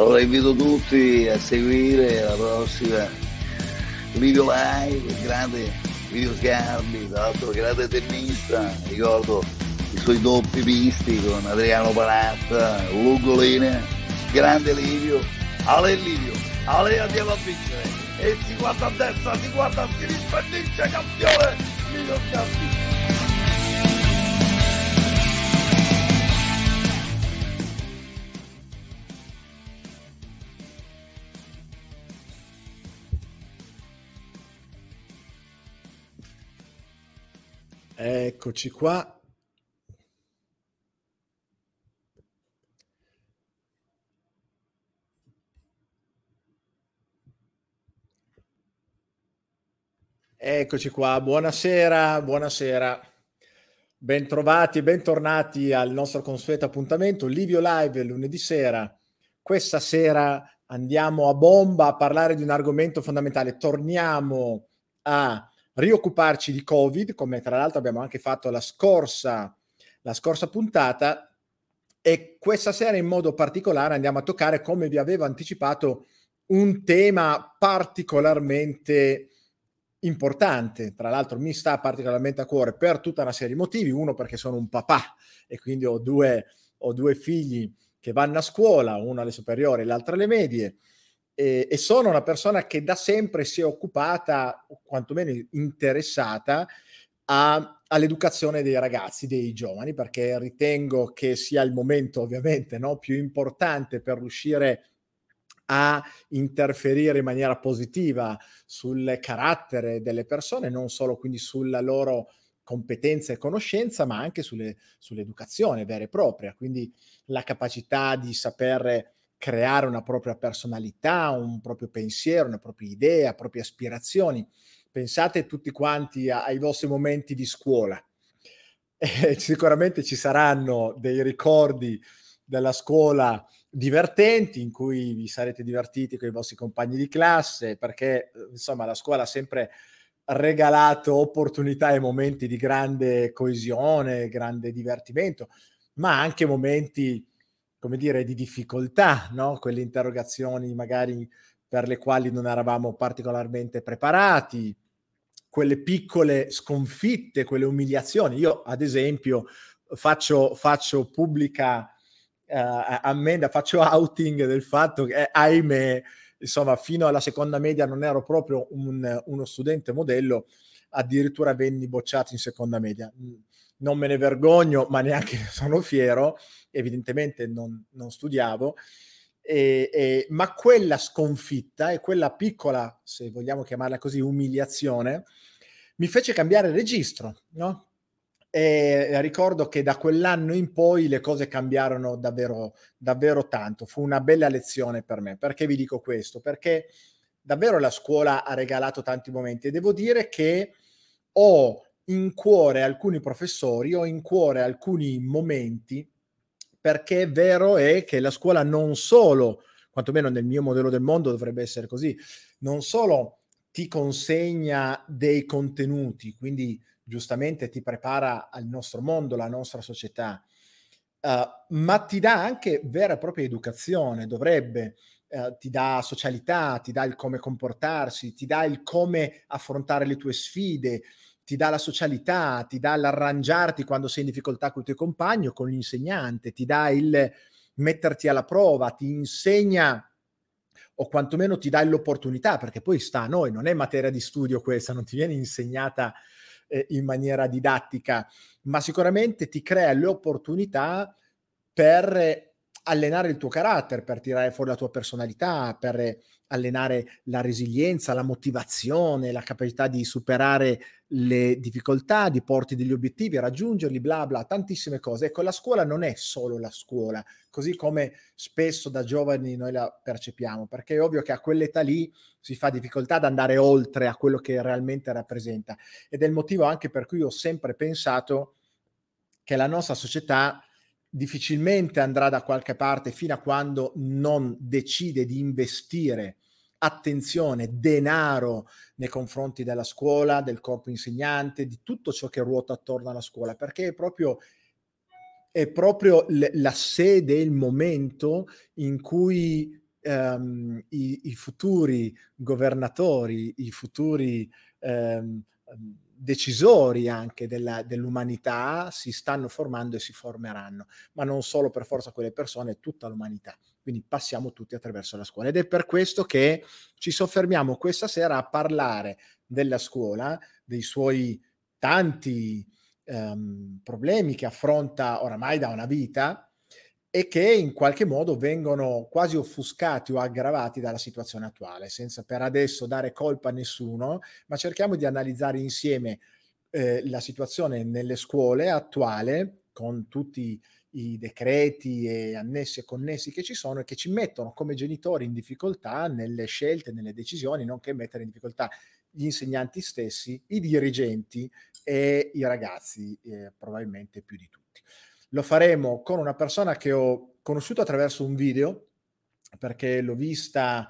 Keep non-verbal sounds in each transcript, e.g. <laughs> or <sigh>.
Allora invito tutti a seguire la prossima video live, grande video sgarbi, tra l'altro grande tennista, ricordo i suoi doppi visti con Adriano Palazza, Lugolina, grande Livio, Ale Livio, Ale andiamo a vincere, e si guarda a destra, si guarda a sinistra e vince campione, Livio Sgarbi. Eccoci qua. Eccoci qua, buonasera, buonasera. Bentrovati, bentornati al nostro consueto appuntamento Livio Live lunedì sera. Questa sera andiamo a bomba a parlare di un argomento fondamentale. Torniamo a rioccuparci di Covid, come tra l'altro abbiamo anche fatto la scorsa, la scorsa puntata, e questa sera in modo particolare andiamo a toccare, come vi avevo anticipato, un tema particolarmente importante. Tra l'altro mi sta particolarmente a cuore per tutta una serie di motivi. Uno perché sono un papà e quindi ho due, ho due figli che vanno a scuola, uno alle superiori e l'altro alle medie e, e sono una persona che da sempre si è occupata, o quantomeno interessata, a, all'educazione dei ragazzi, dei giovani, perché ritengo che sia il momento ovviamente no, più importante per riuscire a interferire in maniera positiva sul carattere delle persone, non solo quindi sulla loro competenza e conoscenza, ma anche sulle, sull'educazione vera e propria, quindi la capacità di saper creare una propria personalità, un proprio pensiero, una propria idea, proprie aspirazioni. Pensate tutti quanti ai vostri momenti di scuola. <laughs> E sicuramente ci saranno dei ricordi della scuola divertenti in cui vi sarete divertiti con i vostri compagni di classe, perché insomma la scuola ha sempre regalato opportunità e momenti di grande coesione, grande divertimento, ma anche momenti come dire, di difficoltà, no? quelle interrogazioni magari per le quali non eravamo particolarmente preparati, quelle piccole sconfitte, quelle umiliazioni. Io, ad esempio, faccio, faccio pubblica uh, ammenda, faccio outing del fatto che, eh, ahimè, insomma, fino alla seconda media non ero proprio un, uno studente modello, addirittura venni bocciato in seconda media. Non me ne vergogno, ma neanche <laughs> sono fiero evidentemente non, non studiavo, e, e, ma quella sconfitta e quella piccola, se vogliamo chiamarla così, umiliazione, mi fece cambiare registro, no? E ricordo che da quell'anno in poi le cose cambiarono davvero, davvero tanto. Fu una bella lezione per me. Perché vi dico questo? Perché davvero la scuola ha regalato tanti momenti e devo dire che ho in cuore alcuni professori, ho in cuore alcuni momenti perché è vero è che la scuola non solo, quantomeno nel mio modello del mondo dovrebbe essere così, non solo ti consegna dei contenuti, quindi giustamente ti prepara al nostro mondo, alla nostra società, uh, ma ti dà anche vera e propria educazione, dovrebbe, uh, ti dà socialità, ti dà il come comportarsi, ti dà il come affrontare le tue sfide, ti dà la socialità, ti dà l'arrangiarti quando sei in difficoltà con i tuoi compagni o con l'insegnante, ti dà il metterti alla prova, ti insegna o quantomeno ti dà l'opportunità, perché poi sta a noi, non è materia di studio questa, non ti viene insegnata eh, in maniera didattica, ma sicuramente ti crea le opportunità per allenare il tuo carattere, per tirare fuori la tua personalità, per allenare la resilienza, la motivazione, la capacità di superare le difficoltà, di porti degli obiettivi, raggiungerli, bla bla, tantissime cose. Ecco, la scuola non è solo la scuola, così come spesso da giovani noi la percepiamo, perché è ovvio che a quell'età lì si fa difficoltà ad andare oltre a quello che realmente rappresenta. Ed è il motivo anche per cui ho sempre pensato che la nostra società difficilmente andrà da qualche parte fino a quando non decide di investire attenzione, denaro nei confronti della scuola, del corpo insegnante, di tutto ciò che ruota attorno alla scuola, perché è proprio, è proprio l- la sede, il momento in cui ehm, i, i, futuri governatori, i futuri ehm, decisori anche della, dell'umanità si stanno formando e si formeranno, ma non solo per forza quelle persone, tutta l'umanità. Quindi passiamo tutti attraverso la scuola ed è per questo che ci soffermiamo questa sera a parlare della scuola, dei suoi tanti ehm, problemi che affronta oramai da una vita e che in qualche modo vengono quasi offuscati o aggravati dalla situazione attuale, senza per adesso dare colpa a nessuno, ma cerchiamo di analizzare insieme eh, la situazione nelle scuole attuale con tutti i decreti e annessi e connessi che ci sono e che ci mettono come genitori in difficoltà nelle scelte, nelle decisioni, nonché mettere in difficoltà gli insegnanti stessi, i dirigenti e i ragazzi, eh, probabilmente più di tutti. Lo faremo con una persona che ho conosciuto attraverso un video, perché l'ho vista,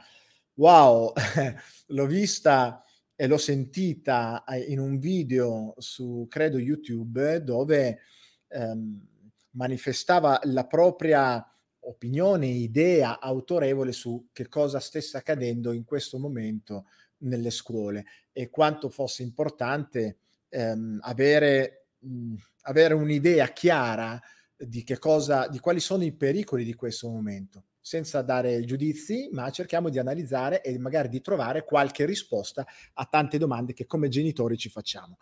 wow, <laughs> l'ho vista e l'ho sentita eh, in un video su, credo, YouTube, dove ehm, manifestava la propria opinione, idea autorevole su che cosa stesse accadendo in questo momento nelle scuole e quanto fosse importante ehm, avere, mh, avere un'idea chiara di che cosa, di quali sono i pericoli di questo momento, senza dare giudizi, ma cerchiamo di analizzare e magari di trovare qualche risposta a tante domande che come genitori ci facciamo.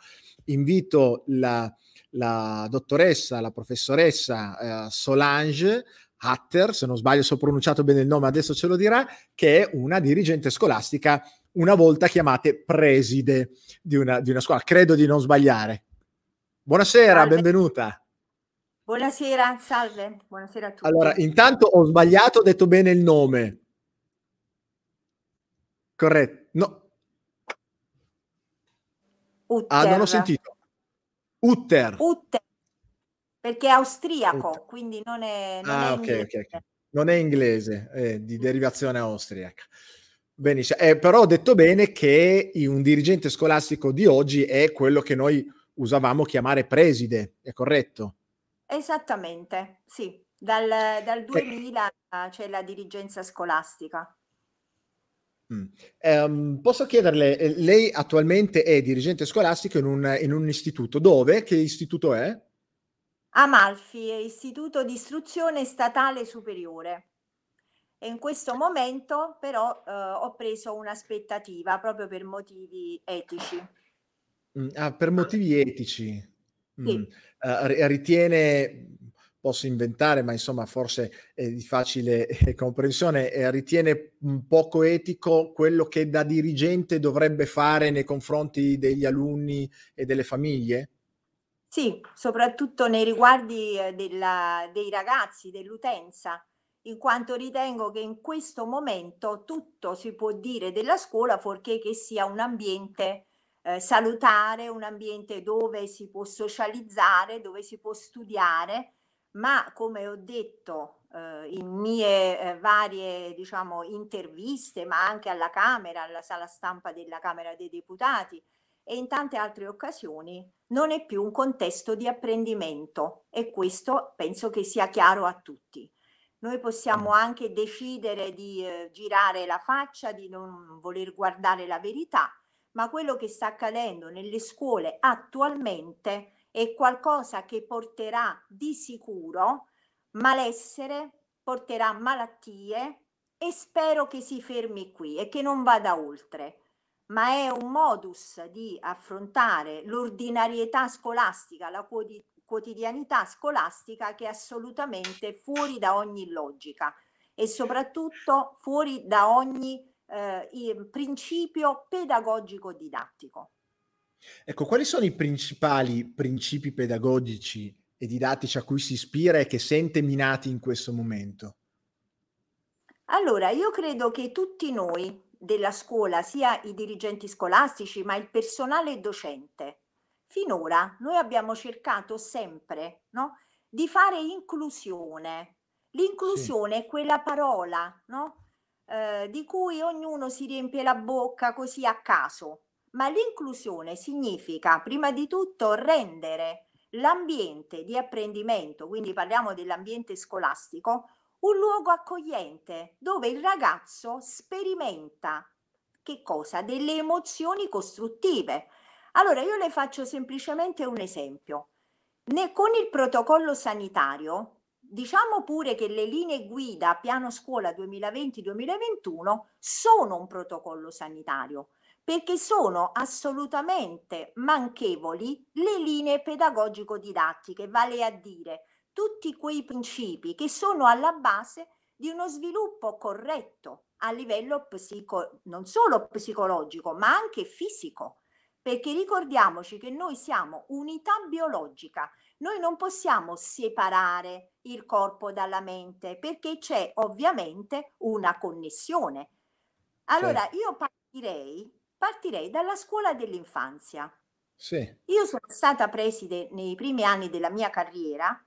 Invito la, la dottoressa, la professoressa eh, Solange Hatter, se non sbaglio se ho pronunciato bene il nome, adesso ce lo dirà, che è una dirigente scolastica una volta chiamate preside di una, di una scuola. Credo di non sbagliare. Buonasera, salve. benvenuta. Buonasera, salve, buonasera a tutti. Allora, intanto ho sbagliato, ho detto bene il nome. Corretto. No. Utter. Ah, non ho sentito. Utter. Utter. Perché è austriaco, Utter. quindi non è, non ah, è okay, okay, okay. Non è inglese, è di derivazione austriaca. Benissimo, eh, però ho detto bene che un dirigente scolastico di oggi è quello che noi usavamo chiamare preside, è corretto? Esattamente, sì. Dal, dal 2000 eh. c'è la dirigenza scolastica. Mm. Um, posso chiederle, eh, lei attualmente è dirigente scolastico in un, in un istituto, dove? Che istituto è? Amalfi, Istituto di Istruzione Statale Superiore. E in questo momento però eh, ho preso un'aspettativa proprio per motivi etici. Ah, per motivi etici. Sì. Mm. Uh, ritiene, posso inventare, ma insomma forse è di facile eh, comprensione, eh, ritiene un poco etico quello che da dirigente dovrebbe fare nei confronti degli alunni e delle famiglie? Sì, soprattutto nei riguardi eh, della, dei ragazzi, dell'utenza in quanto ritengo che in questo momento tutto si può dire della scuola fuorché che sia un ambiente eh, salutare, un ambiente dove si può socializzare, dove si può studiare, ma come ho detto eh, in mie eh, varie diciamo, interviste, ma anche alla Camera, alla sala stampa della Camera dei Deputati e in tante altre occasioni, non è più un contesto di apprendimento e questo penso che sia chiaro a tutti. Noi possiamo anche decidere di eh, girare la faccia, di non voler guardare la verità, ma quello che sta accadendo nelle scuole attualmente è qualcosa che porterà di sicuro malessere, porterà malattie e spero che si fermi qui e che non vada oltre. Ma è un modus di affrontare l'ordinarietà scolastica, la quotidianità scolastica che è assolutamente fuori da ogni logica e soprattutto fuori da ogni eh, principio pedagogico didattico. Ecco, quali sono i principali principi pedagogici e didattici a cui si ispira e che sente minati in questo momento? Allora, io credo che tutti noi della scuola, sia i dirigenti scolastici, ma il personale docente, finora noi abbiamo cercato sempre no, di fare inclusione. L'inclusione sì. è quella parola no, eh, di cui ognuno si riempie la bocca così a caso, ma l'inclusione significa prima di tutto rendere l'ambiente di apprendimento, quindi parliamo dell'ambiente scolastico, un luogo accogliente dove il ragazzo sperimenta che cosa? Delle emozioni costruttive. Allora io le faccio semplicemente un esempio. Ne, con il protocollo sanitario, diciamo pure che le linee guida piano scuola 2020-2021 sono un protocollo sanitario perché sono assolutamente manchevoli le linee pedagogico-didattiche, vale a dire tutti quei principi che sono alla base di uno sviluppo corretto a livello psico, non solo psicologico, ma anche fisico. Perché ricordiamoci che noi siamo unità biologica, noi non possiamo separare il corpo dalla mente perché c'è ovviamente una connessione. Allora certo. io partirei Partirei dalla scuola dell'infanzia. Sì. Io sono stata preside nei primi anni della mia carriera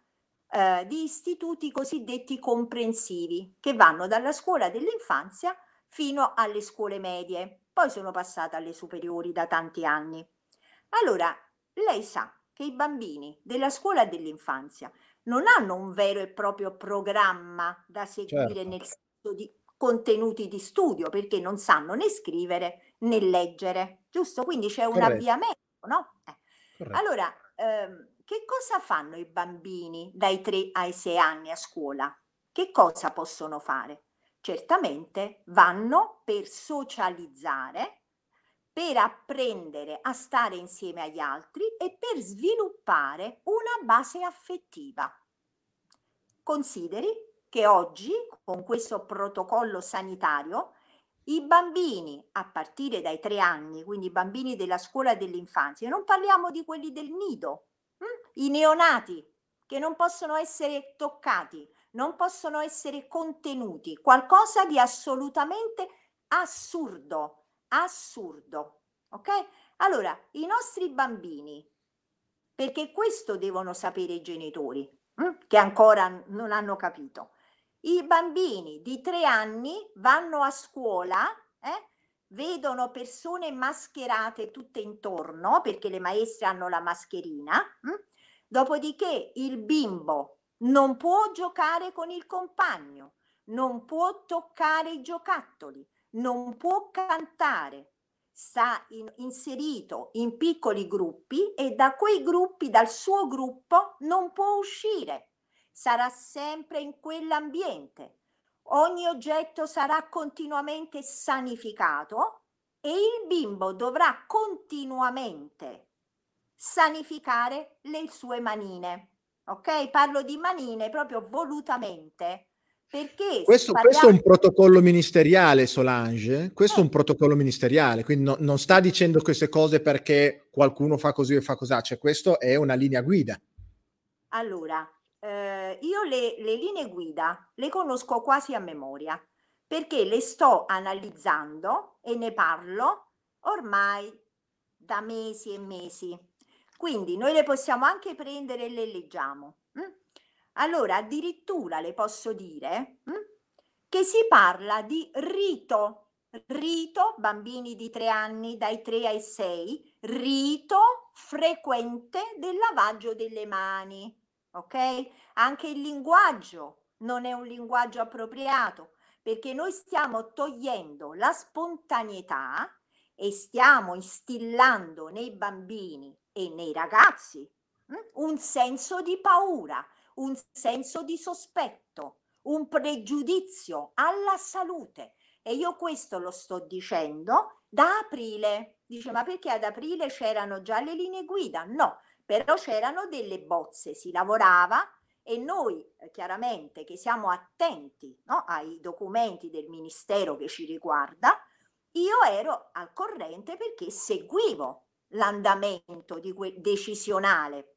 eh, di istituti cosiddetti comprensivi che vanno dalla scuola dell'infanzia fino alle scuole medie. Poi sono passata alle superiori da tanti anni. Allora, lei sa che i bambini della scuola dell'infanzia non hanno un vero e proprio programma da seguire certo. nel senso di contenuti di studio perché non sanno né scrivere né leggere, giusto? Quindi c'è un Corretto. avviamento, no? Eh. Allora, ehm, che cosa fanno i bambini dai 3 ai 6 anni a scuola? Che cosa possono fare? Certamente vanno per socializzare, per apprendere a stare insieme agli altri e per sviluppare una base affettiva. Consideri che oggi con questo protocollo sanitario i bambini a partire dai tre anni, quindi i bambini della scuola dell'infanzia, non parliamo di quelli del nido, hm? i neonati che non possono essere toccati, non possono essere contenuti, qualcosa di assolutamente assurdo, assurdo. Ok? Allora, i nostri bambini, perché questo devono sapere i genitori, hm? che ancora non hanno capito. I bambini di tre anni vanno a scuola, eh, vedono persone mascherate tutte intorno perché le maestre hanno la mascherina, hm? dopodiché il bimbo non può giocare con il compagno, non può toccare i giocattoli, non può cantare, sta in, inserito in piccoli gruppi e da quei gruppi, dal suo gruppo, non può uscire sarà sempre in quell'ambiente. Ogni oggetto sarà continuamente sanificato e il bimbo dovrà continuamente sanificare le sue manine. Ok? Parlo di manine proprio volutamente. Perché questo, parliamo... questo, è un protocollo ministeriale, Solange. Questo eh. è un protocollo ministeriale, quindi no, non sta dicendo queste cose perché qualcuno fa così e fa così, cioè questo è una linea guida. Allora, eh, io le, le linee guida le conosco quasi a memoria perché le sto analizzando e ne parlo ormai da mesi e mesi. Quindi noi le possiamo anche prendere e le leggiamo. Allora, addirittura le posso dire hm? che si parla di rito. Rito, bambini di tre anni, dai 3 ai 6, rito frequente del lavaggio delle mani ok? Anche il linguaggio non è un linguaggio appropriato perché noi stiamo togliendo la spontaneità e stiamo instillando nei bambini e nei ragazzi hm, un senso di paura, un senso di sospetto, un pregiudizio alla salute. E io questo lo sto dicendo da aprile. Dice, ma perché ad aprile c'erano già le linee guida? No, però c'erano delle bozze, si lavorava e noi eh, chiaramente che siamo attenti no, ai documenti del Ministero che ci riguarda, io ero al corrente perché seguivo l'andamento decisionale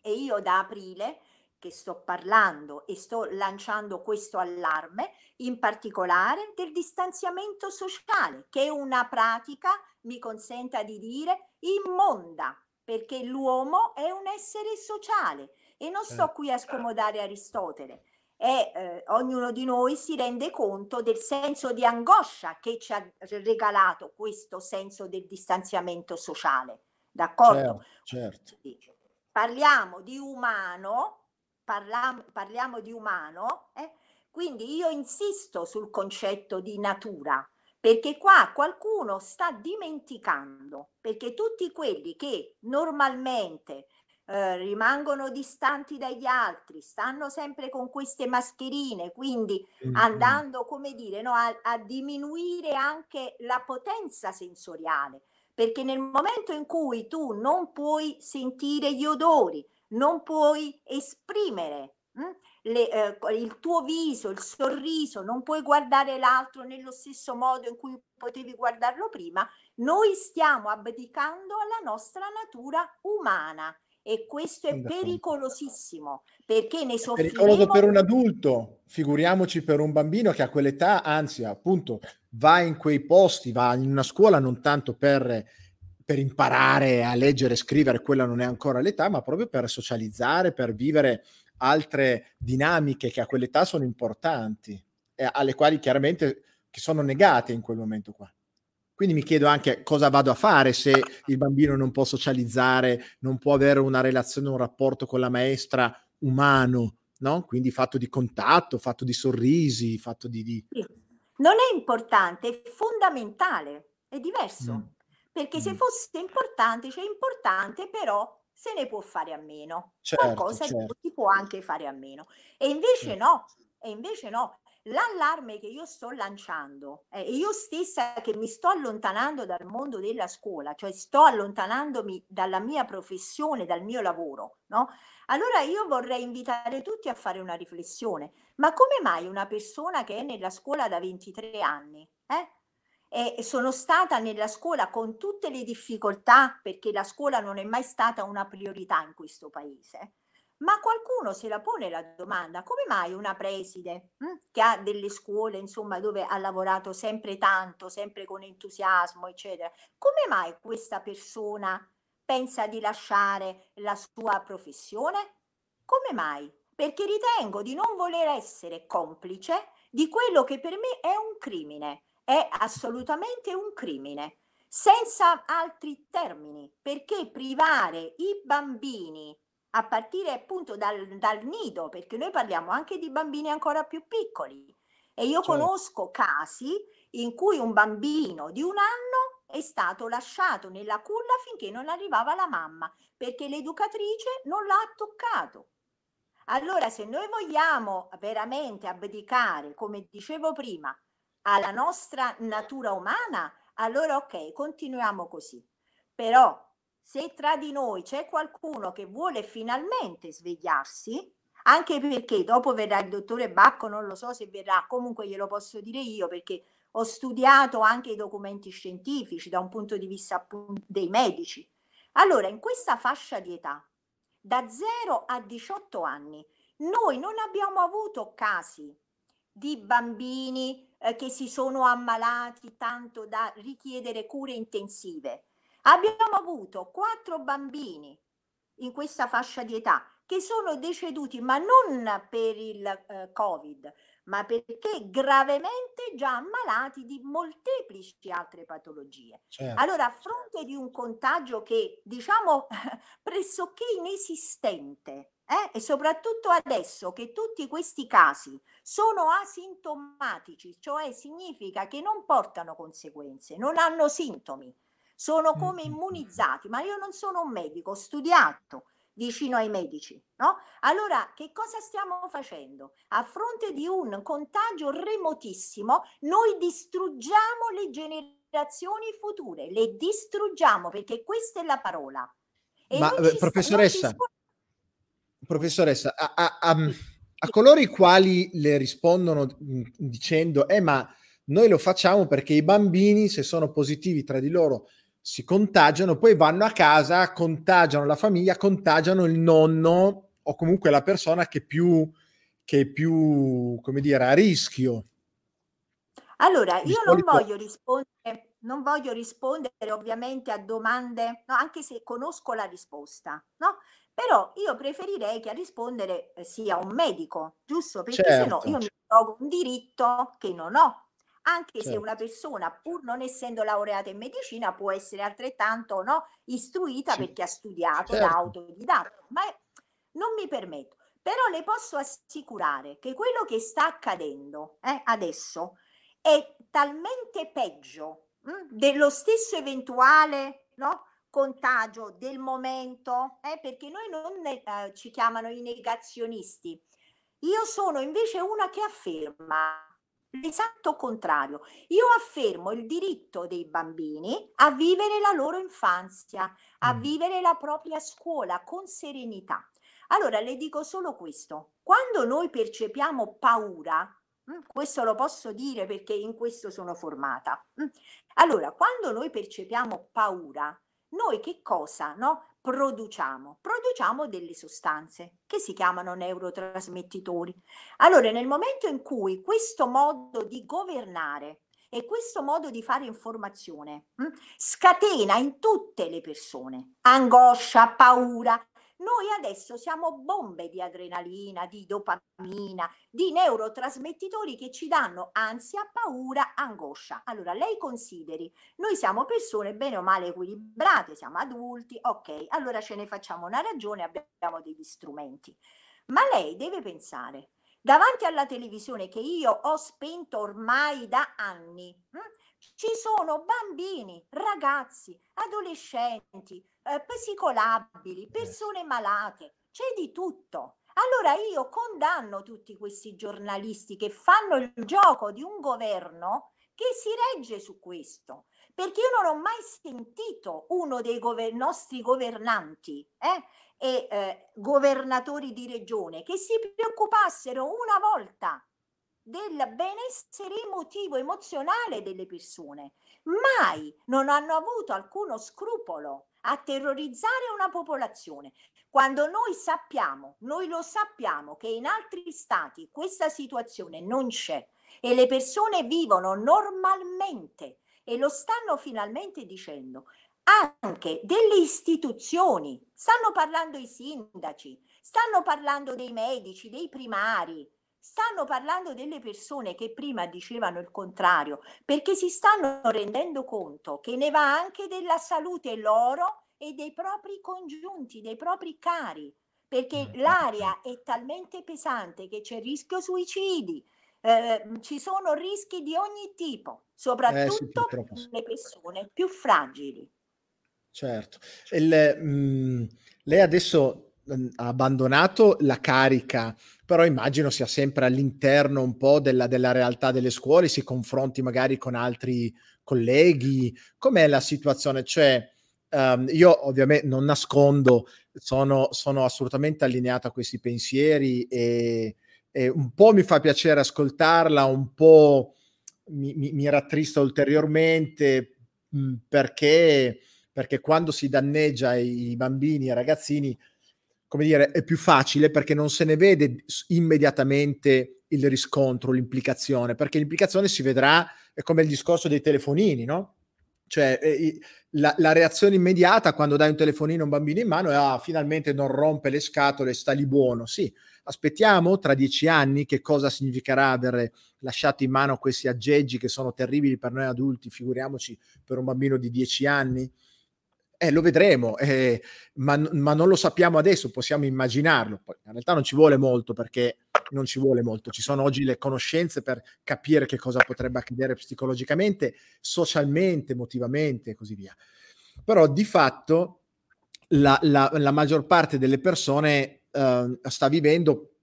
e io da aprile che sto parlando e sto lanciando questo allarme, in particolare del distanziamento sociale, che è una pratica, mi consenta di dire, immonda, perché l'uomo è un essere sociale e non sto certo. qui a scomodare Aristotele. E eh, ognuno di noi si rende conto del senso di angoscia che ci ha regalato questo senso del distanziamento sociale. D'accordo? Certo, certo. Parliamo di umano, parla, parliamo di umano, eh? Quindi io insisto sul concetto di natura, perché qua qualcuno sta dimenticando, perché tutti quelli che normalmente eh, rimangono distanti dagli altri, stanno sempre con queste mascherine, quindi mm-hmm. andando, come dire, no, a, a diminuire anche la potenza sensoriale, perché nel momento in cui tu non puoi sentire gli odori, non puoi esprimere mh, hm, le, eh, il tuo viso, il sorriso, non puoi guardare l'altro nello stesso modo in cui potevi guardarlo prima, noi stiamo abdicando alla nostra natura umana e questo è pericolosissimo perché ne soffriamo. È pericoloso per un adulto, figuriamoci per un bambino che a quell'età, anzi appunto, va in quei posti, va in una scuola non tanto per, per imparare a leggere e scrivere, quella non è ancora l'età, ma proprio per socializzare, per vivere altre dinamiche che a quell'età sono importanti, e alle quali chiaramente che sono negate in quel momento qua. Quindi mi chiedo anche cosa vado a fare se il bambino non può socializzare, non può avere una relazione, un rapporto con la maestra umano, no? Quindi fatto di contatto, fatto di sorrisi, fatto di... di... Non è importante, è fondamentale, è diverso. Mm. Perché se fosse importante, cioè importante però se ne può fare a meno. Certo, Qualcosa certo. si può anche fare a meno. E invece certo. no, e invece no. L'allarme che io sto lanciando, è eh, io stessa che mi sto allontanando dal mondo della scuola, cioè sto allontanandomi dalla mia professione, dal mio lavoro, no? Allora io vorrei invitare tutti a fare una riflessione. Ma come mai una persona che è nella scuola da 23 anni, eh? E sono stata nella scuola con tutte le difficoltà, perché la scuola non è mai stata una priorità in questo paese, ma qualcuno se la pone la domanda, come mai una preside hm, che ha delle scuole, insomma, dove ha lavorato sempre tanto, sempre con entusiasmo, eccetera, come mai questa persona pensa di lasciare la sua professione? Come mai? Perché ritengo di non voler essere complice di quello che per me è un crimine, è assolutamente un crimine, senza altri termini, perché privare i bambini a partire appunto dal, dal, nido, perché noi parliamo anche di bambini ancora più piccoli. E io certo. conosco casi in cui un bambino di un anno è stato lasciato nella culla finché non arrivava la mamma, perché l'educatrice non l'ha toccato. Allora, se noi vogliamo veramente abdicare, come dicevo prima, alla nostra natura umana, allora ok, continuiamo così. Però se tra di noi c'è qualcuno che vuole finalmente svegliarsi, anche perché dopo verrà il dottore Bacco, non lo so se verrà, comunque glielo posso dire io perché ho studiato anche i documenti scientifici da un punto di vista appunto dei medici. Allora, in questa fascia di età, da 0 a 18 anni, noi non abbiamo avuto casi di bambini eh, che si sono ammalati tanto da richiedere cure intensive. Abbiamo avuto quattro bambini in questa fascia di età che sono deceduti, ma non per il eh, Covid, ma perché gravemente già ammalati di molteplici altre patologie. Certo. Allora, a fronte di un contagio che diciamo <laughs> pressoché inesistente, eh, e soprattutto adesso che tutti questi casi sono asintomatici, cioè significa che non portano conseguenze, non hanno sintomi sono come immunizzati, ma io non sono un medico, ho studiato vicino ai medici, no? Allora, che cosa stiamo facendo? A fronte di un contagio remotissimo, noi distruggiamo le generazioni future, le distruggiamo perché questa è la parola. E ma eh, professoressa, sta, professoressa, a, a, a, a, coloro i quali le rispondono dicendo, eh ma noi lo facciamo perché i bambini, se sono positivi tra di loro, si contagiano, poi vanno a casa, contagiano la famiglia, contagiano il nonno o comunque la persona che è più, che è più come dire, a rischio. Allora, io non voglio rispondere, non voglio rispondere ovviamente a domande, no, anche se conosco la risposta, no? Però io preferirei che a rispondere eh, sia un medico, giusto? Perché certo. se no io mi trovo un diritto che non ho anche certo. se una persona, pur non essendo laureata in medicina, può essere altrettanto no, istruita sì. perché ha studiato certo. da autodidatta, ma non mi permetto. Però le posso assicurare che quello che sta accadendo eh, adesso è talmente peggio mh, hm, dello stesso eventuale no, contagio del momento, eh, perché noi non eh, ci chiamano i negazionisti. Io sono invece una che afferma l'esatto contrario. Io affermo il diritto dei bambini a vivere la loro infanzia, a mm. vivere la propria scuola con serenità. Allora le dico solo questo, quando noi percepiamo paura, questo lo posso dire perché in questo sono formata. Allora, quando noi percepiamo paura, noi che cosa no, produciamo? Produciamo delle sostanze che si chiamano neurotrasmettitori. Allora, nel momento in cui questo modo di governare e questo modo di fare informazione mh, scatena in tutte le persone angoscia, paura, noi adesso siamo bombe di adrenalina, di dopamina, di neurotrasmettitori che ci danno ansia, paura, angoscia. Allora, lei consideri, noi siamo persone bene o male equilibrate, siamo adulti, ok, allora ce ne facciamo una ragione, abbiamo degli strumenti. Ma lei deve pensare, davanti alla televisione che io ho spento ormai da anni, hm, ci sono bambini, ragazzi, adolescenti, eh, psicolabili, persone malate, c'è di tutto. Allora io condanno tutti questi giornalisti che fanno il gioco di un governo che si regge su questo, perché io non ho mai sentito uno dei gover- nostri governanti eh, e eh, governatori di regione che si preoccupassero una volta del benessere emotivo, emozionale delle persone. Mai non hanno avuto alcuno scrupolo a terrorizzare una popolazione. Quando noi sappiamo, noi lo sappiamo che in altri stati questa situazione non c'è e le persone vivono normalmente e lo stanno finalmente dicendo anche delle istituzioni, stanno parlando i sindaci, stanno parlando dei medici, dei primari, stanno parlando delle persone che prima dicevano il contrario, perché si stanno rendendo conto che ne va anche della salute loro e dei propri congiunti, dei propri cari, perché mm, l'aria è talmente pesante che c'è rischio suicidi, eh, ci sono rischi di ogni tipo, soprattutto eh sì, le persone più fragili. Certo. Il, mh, mm, lei adesso ha abbandonato la carica, però immagino sia sempre all'interno un po' della, della, realtà delle scuole, si confronti magari con altri colleghi. Com'è la situazione? Cioè, um, io ovviamente non nascondo, sono, sono, assolutamente allineato a questi pensieri e, e, un po' mi fa piacere ascoltarla, un po' mi, mi, mi rattrista ulteriormente mh, perché, perché quando si danneggia i bambini e i ragazzini come dire, è più facile perché non se ne vede immediatamente il riscontro, l'implicazione, perché l'implicazione si vedrà, è come il discorso dei telefonini, no? Cioè, eh, la, la, reazione immediata quando dai un telefonino a un bambino in mano è ah, finalmente non rompe le scatole, sta lì buono. Sì, aspettiamo tra dieci anni che cosa significherà aver lasciato in mano questi aggeggi che sono terribili per noi adulti, figuriamoci per un bambino di dieci anni. Eh, lo vedremo, eh, ma, ma, non lo sappiamo adesso, possiamo immaginarlo. Poi, in realtà non ci vuole molto perché non ci vuole molto, ci sono oggi le conoscenze per capire che cosa potrebbe accadere psicologicamente, socialmente, emotivamente e così via. Però di fatto la, la, la maggior parte delle persone uh, sta vivendo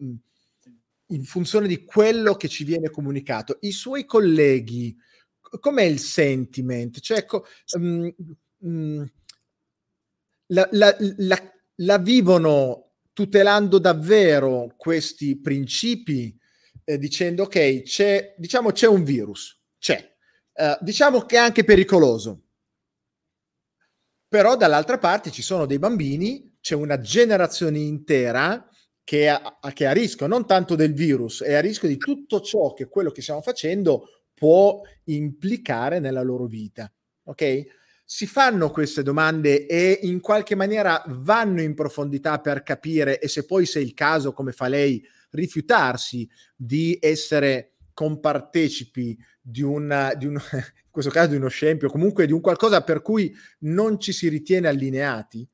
in funzione di quello che ci viene comunicato. I suoi colleghi, com'è il sentiment? Cioè, co- mh, mh, la, la, la, la vivono tutelando davvero questi principi, eh, dicendo ok, c'è, diciamo c'è un virus, c'è, uh, diciamo che è anche pericoloso, però dall'altra parte ci sono dei bambini, c'è una generazione intera che è, a, che è a rischio non tanto del virus, è a rischio di tutto ciò che quello che stiamo facendo può implicare nella loro vita. Ok? Si fanno queste domande e in qualche maniera vanno in profondità per capire e se poi se è il caso, come fa lei, rifiutarsi di essere compartecipi di, una, di un, <laughs> in questo caso di uno scempio, comunque di un qualcosa per cui non ci si ritiene allineati?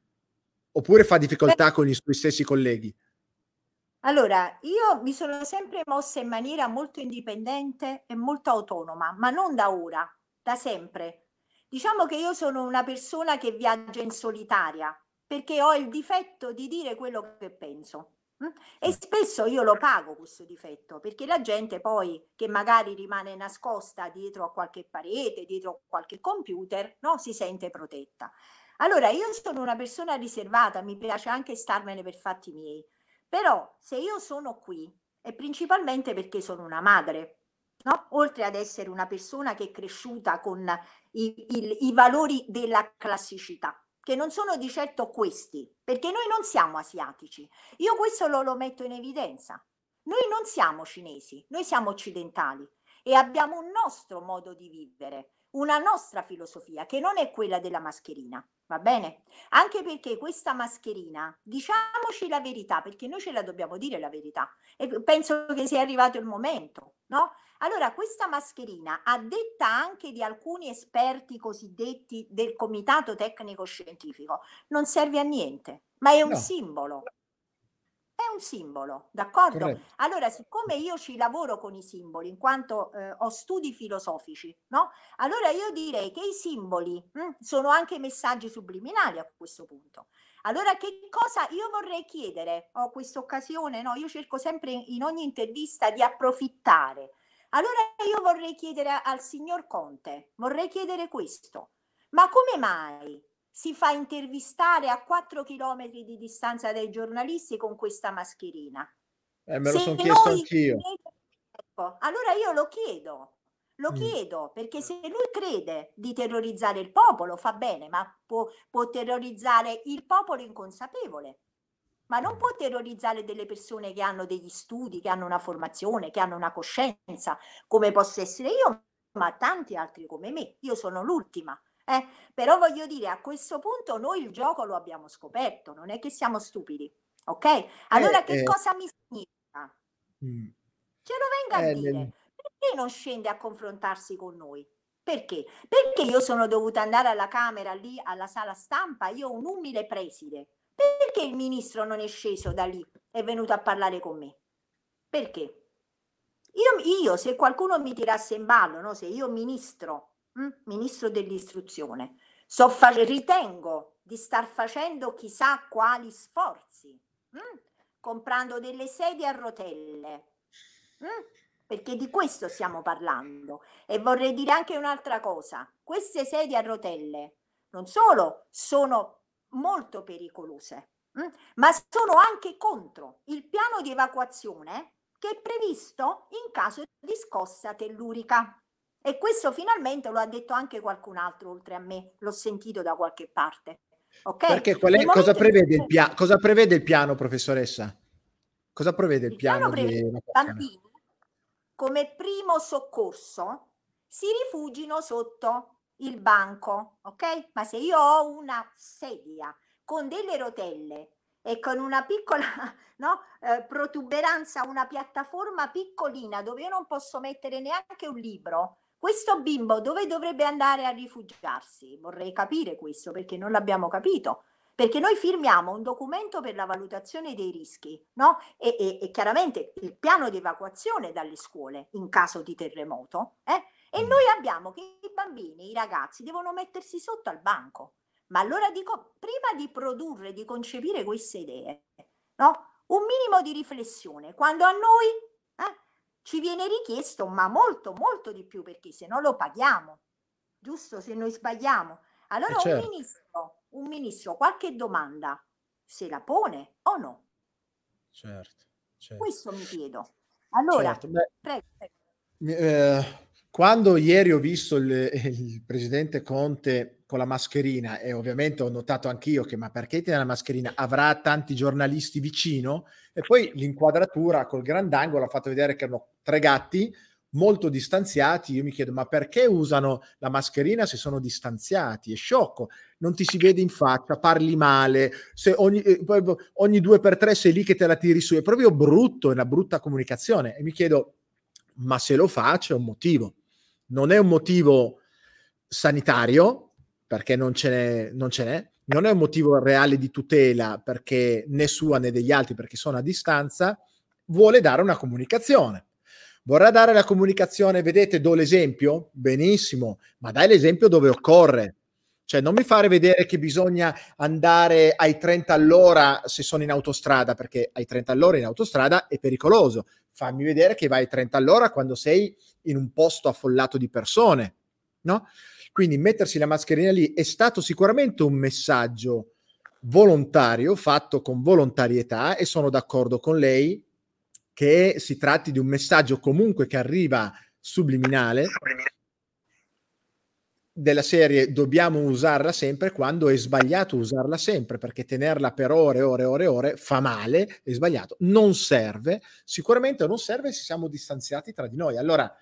Oppure fa difficoltà con i suoi stessi colleghi? Allora, io mi sono sempre mossa in maniera molto indipendente e molto autonoma, ma non da ora, da sempre. Diciamo che io sono una persona che viaggia in solitaria perché ho il difetto di dire quello che penso. Mm? E spesso io lo pago questo difetto perché la gente poi che magari rimane nascosta dietro a qualche parete, dietro a qualche computer, no? si sente protetta. Allora io sono una persona riservata, mi piace anche starmene per fatti miei, però se io sono qui è principalmente perché sono una madre, no? oltre ad essere una persona che è cresciuta con i, i, i valori della classicità che non sono di certo questi, perché noi non siamo asiatici. Io questo lo, lo metto in evidenza. Noi non siamo cinesi, noi siamo occidentali e abbiamo un nostro modo di vivere, una nostra filosofia che non è quella della mascherina. Va bene? Anche perché questa mascherina, diciamoci la verità, perché noi ce la dobbiamo dire la verità e penso che sia arrivato il momento, no? Allora, questa mascherina, a detta anche di alcuni esperti cosiddetti del comitato tecnico scientifico, non serve a niente, ma è un no. simbolo è un simbolo, d'accordo? Corretto. Allora, siccome io ci lavoro con i simboli, in quanto eh, ho studi filosofici, no? Allora io direi che i simboli mh, hm, sono anche messaggi subliminali a questo punto. Allora, che cosa io vorrei chiedere? Ho questa occasione, no? Io cerco sempre in ogni intervista di approfittare. Allora io vorrei chiedere al signor Conte, vorrei chiedere questo. Ma come mai si fa intervistare a 4 km di distanza dai giornalisti con questa mascherina. Eh, me lo sono chiesto anch'io. Ecco, allora io lo chiedo, lo mm. chiedo perché se lui crede di terrorizzare il popolo fa bene, ma può, può terrorizzare il popolo inconsapevole ma non può terrorizzare delle persone che hanno degli studi, che hanno una formazione, che hanno una coscienza, come posso essere io, ma tanti altri come me. Io sono l'ultima. Eh, però voglio dire, a questo punto noi il gioco lo abbiamo scoperto, non è che siamo stupidi. Ok? Allora eh, che eh. cosa mi significa? Mm. Ce lo venga a eh, dire. Perché non scende a confrontarsi con noi? Perché? Perché io sono dovuta andare alla Camera, lì alla sala stampa, io un umile preside. Perché il ministro non è sceso da lì, è venuto a parlare con me? Perché? Io, io se qualcuno mi tirasse in ballo, no? se io ministro Mm? ministro dell'istruzione, so fa- ritengo di star facendo chissà quali sforzi, mm? comprando delle sedie a rotelle, mm? perché di questo stiamo parlando. E vorrei dire anche un'altra cosa, queste sedie a rotelle non solo sono molto pericolose, ma sono anche contro il piano di evacuazione che è previsto in caso di scossa tellurica. E questo finalmente lo ha detto anche qualcun altro oltre a me, l'ho sentito da qualche parte. Okay? Perché è, cosa, prevede il pia- cosa prevede il piano, professoressa? Cosa prevede il, il piano? piano prevede i bambini come primo soccorso si rifugino sotto il banco, ok? Ma se io ho una sedia con delle rotelle e con una piccola <laughs> no, eh, protuberanza, una piattaforma piccolina dove io non posso mettere neanche un libro, questo bimbo dove dovrebbe andare a rifugiarsi? Vorrei capire questo perché non l'abbiamo capito. Perché noi firmiamo un documento per la valutazione dei rischi, no? E, e, e chiaramente il piano di evacuazione dalle scuole in caso di terremoto, eh? E noi abbiamo che i bambini, i ragazzi devono mettersi sotto al banco. Ma allora dico, prima di produrre, di concepire queste idee, no? Un minimo di riflessione. Quando a noi eh, ci viene richiesto, ma molto, molto di più, perché se no lo paghiamo, giusto? Se noi sbagliamo. Allora eh certo. un ministro, un ministro, qualche domanda se la pone o no? Certo. certo. Questo mi chiedo. Allora, certo. Prego, prego. Eh, quando ieri ho visto il, il, presidente Conte con la mascherina e ovviamente ho notato anch'io che ma perché tiene la mascherina? Avrà tanti giornalisti vicino e poi l'inquadratura col grandangolo ha fatto vedere che erano tre gatti molto distanziati. Io mi chiedo ma perché usano la mascherina se sono distanziati? È sciocco, non ti si vede in faccia, parli male, se ogni, eh, ogni due per tre sei lì che te la tiri su, è proprio brutto, è una brutta comunicazione e mi chiedo ma se lo fa c'è un motivo non è un motivo sanitario, perché non ce n'è, non ce n'è, non è un motivo reale di tutela perché né sua né degli altri perché sono a distanza, vuole dare una comunicazione. Vorrà dare la comunicazione, vedete, do l'esempio? Benissimo, ma dai l'esempio dove occorre. Cioè, non mi fare vedere che bisogna andare ai 30 all'ora se sono in autostrada, perché ai 30 all'ora in autostrada è pericoloso. Fammi vedere che vai ai 30 all'ora quando sei in un posto affollato di persone, no? Quindi mettersi la mascherina lì è stato sicuramente un messaggio volontario, fatto con volontarietà e sono d'accordo con lei che si tratti di un messaggio comunque che arriva subliminale della serie dobbiamo usarla sempre quando è sbagliato usarla sempre perché tenerla per ore, ore, ore, ore fa male, è sbagliato, non serve, sicuramente non serve se siamo distanziati tra di noi. Allora,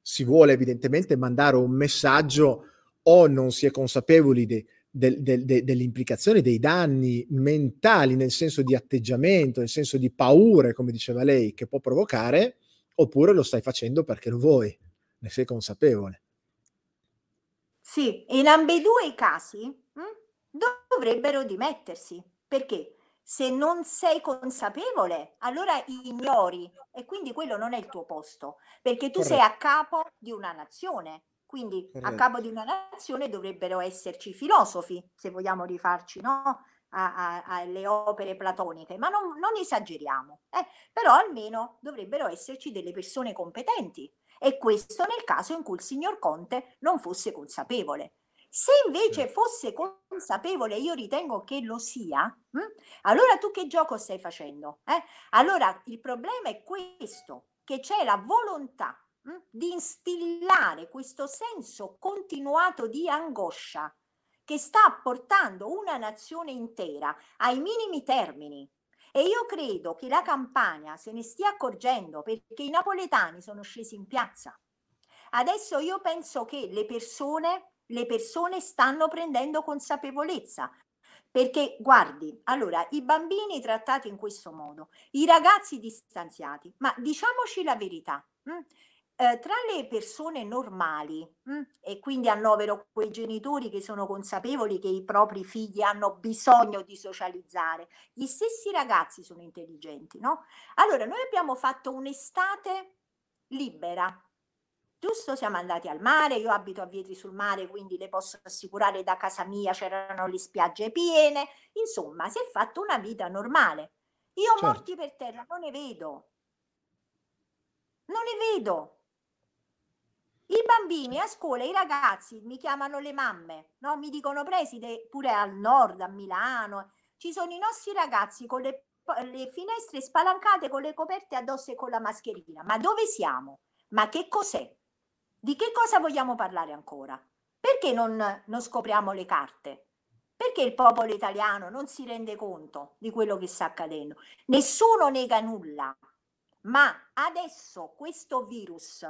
si vuole evidentemente mandare un messaggio o non si è consapevoli de, de, de, delle implicazioni, dei danni mentali, nel senso di atteggiamento, nel senso di paure, come diceva lei, che può provocare, oppure lo stai facendo perché lo vuoi, ne sei consapevole. Sì, in ambedue i casi mh, hm, dovrebbero dimettersi. Perché? Se non sei consapevole, allora ignori e quindi quello non è il tuo posto, perché tu Corretto. sei a capo di una nazione. Quindi Corretto. a capo di una nazione dovrebbero esserci filosofi, se vogliamo rifarci no? alle opere platoniche, ma non, non esageriamo. Eh? Però almeno dovrebbero esserci delle persone competenti e questo nel caso in cui il signor Conte non fosse consapevole. Se invece fosse consapevole, io ritengo che lo sia, mh? Hm, allora tu che gioco stai facendo? Eh? Allora il problema è questo, che c'è la volontà mh, hm, di instillare questo senso continuato di angoscia che sta portando una nazione intera ai minimi termini. E io credo che la campagna se ne stia accorgendo perché i napoletani sono scesi in piazza. Adesso io penso che le persone le persone stanno prendendo consapevolezza. Perché guardi, allora i bambini trattati in questo modo, i ragazzi distanziati, ma diciamoci la verità, mh? Eh, tra le persone normali, mh, hm, e quindi annovero quei genitori che sono consapevoli che i propri figli hanno bisogno di socializzare, gli stessi ragazzi sono intelligenti, no? Allora, noi abbiamo fatto un'estate libera, giusto? Siamo andati al mare, io abito a Vietri sul mare, quindi le posso assicurare da casa mia c'erano le spiagge piene, insomma, si è fatto una vita normale. Io certo. morti per terra non ne vedo. Non ne vedo. I bambini a scuola, i ragazzi mi chiamano le mamme, no? mi dicono preside pure al nord, a Milano. Ci sono i nostri ragazzi con le, le finestre spalancate, con le coperte addosso e con la mascherina. Ma dove siamo? Ma che cos'è? Di che cosa vogliamo parlare ancora? Perché non, non scopriamo le carte? Perché il popolo italiano non si rende conto di quello che sta accadendo? Nessuno nega nulla, ma adesso questo virus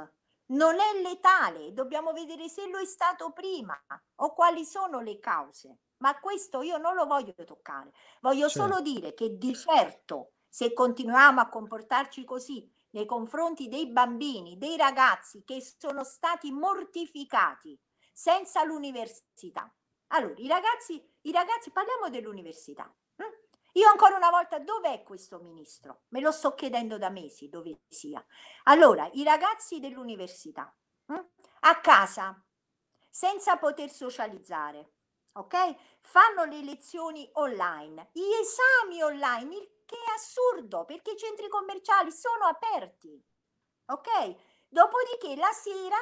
non è letale, dobbiamo vedere se lo è stato prima o quali sono le cause. Ma questo io non lo voglio toccare, voglio certo. solo dire che di certo se continuiamo a comportarci così nei confronti dei bambini, dei ragazzi che sono stati mortificati senza l'università. Allora, i ragazzi, i ragazzi parliamo dell'università. Io ancora una volta, dov'è questo ministro? Me lo sto chiedendo da mesi dove sia. Allora, i ragazzi dell'università, hm? a casa, senza poter socializzare, ok? Fanno le lezioni online, gli esami online, il che è assurdo perché i centri commerciali sono aperti. Ok? Dopodiché la sera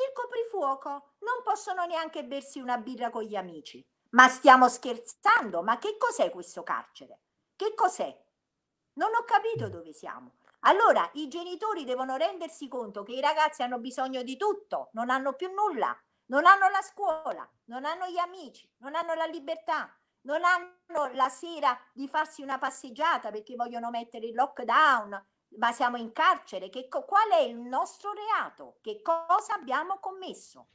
il coprifuoco, non possono neanche bersi una birra con gli amici. Ma stiamo scherzando? Ma che cos'è questo carcere? Che cos'è? Non ho capito dove siamo. Allora i genitori devono rendersi conto che i ragazzi hanno bisogno di tutto, non hanno più nulla, non hanno la scuola, non hanno gli amici, non hanno la libertà, non hanno la sera di farsi una passeggiata perché vogliono mettere il lockdown, ma siamo in carcere. Che, qual è il nostro reato? Che cosa abbiamo commesso?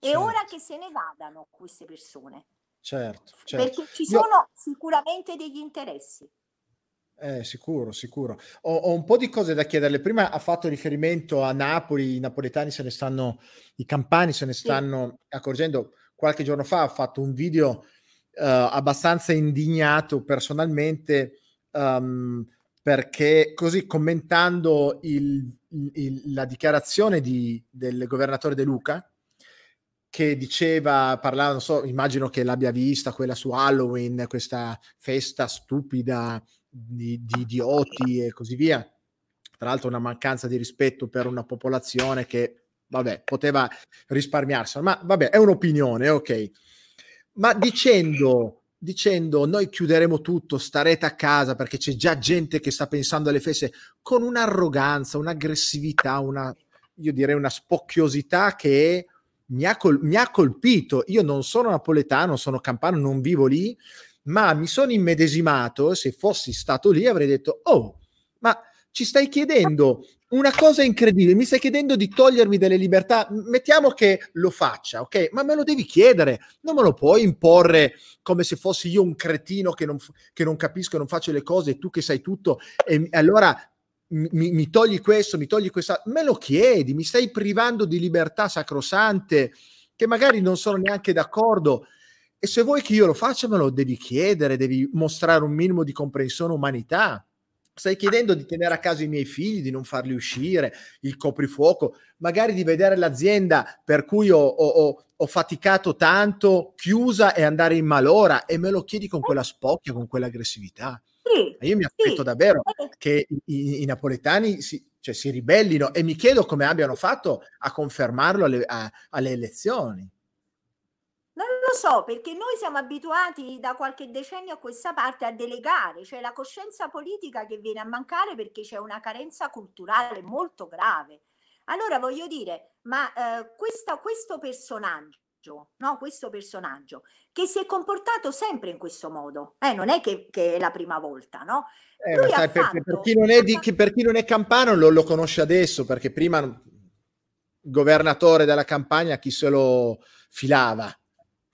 E certo. ora che se ne vadano queste persone. Certo, certo. Perché ci sono Io... sicuramente degli interessi. Eh, sicuro, sicuro. Ho, ho, un po' di cose da chiederle. Prima ha fatto riferimento a Napoli, i napoletani se ne stanno, i campani se ne stanno sì. accorgendo. Qualche giorno fa ha fatto un video abbastanza indignato personalmente um, perché così commentando il, il, la dichiarazione di, del governatore De Luca che diceva, parlava, non so, immagino che l'abbia vista quella su Halloween, questa festa stupida di, di idioti e così via. Tra l'altro una mancanza di rispetto per una popolazione che, vabbè, poteva risparmiarsela, ma vabbè, è un'opinione, ok. Ma dicendo, dicendo noi chiuderemo tutto, starete a casa perché c'è già gente che sta pensando alle feste con un'arroganza, un'aggressività, una, io direi una spocchiosità che mi ha, col- mi ha colpito. Io non sono napoletano, sono campano, non vivo lì, ma mi sono immedesimato, se fossi stato lì avrei detto, oh, ma ci stai chiedendo una cosa incredibile, mi stai chiedendo di togliermi delle libertà, mettiamo che lo faccia, ok? Ma me lo devi chiedere, non me lo puoi imporre come se fossi io un cretino che non, che non capisco non faccio le cose e tu che sai tutto e allora mi, mi, togli questo, mi togli questa, me lo chiedi, mi stai privando di libertà sacrosante che magari non sono neanche d'accordo e se vuoi che io lo faccia me lo devi chiedere, devi mostrare un minimo di comprensione umanità. Stai chiedendo di tenere a casa i miei figli, di non farli uscire, il coprifuoco, magari di vedere l'azienda per cui ho, ho, ho faticato tanto chiusa e andare in malora e me lo chiedi con quella spocchia, con quell'aggressività. Sì, io mi aspetto sì. davvero che i, i napoletani si, cioè, si, ribellino e mi chiedo come abbiano fatto a confermarlo alle, a, alle elezioni. Non lo so, perché noi siamo abituati da qualche decennio a questa parte a delegare, cioè la coscienza politica che viene a mancare perché c'è una carenza culturale molto grave. Allora voglio dire, ma eh, questa, questo personaggio no? questo personaggio che si è comportato sempre in questo modo, eh, non è che, che, è la prima volta, no? Eh, sai, per, fatto, per, chi non è di, per chi non è campano lo, lo conosce adesso, perché prima governatore della campagna chi se lo filava.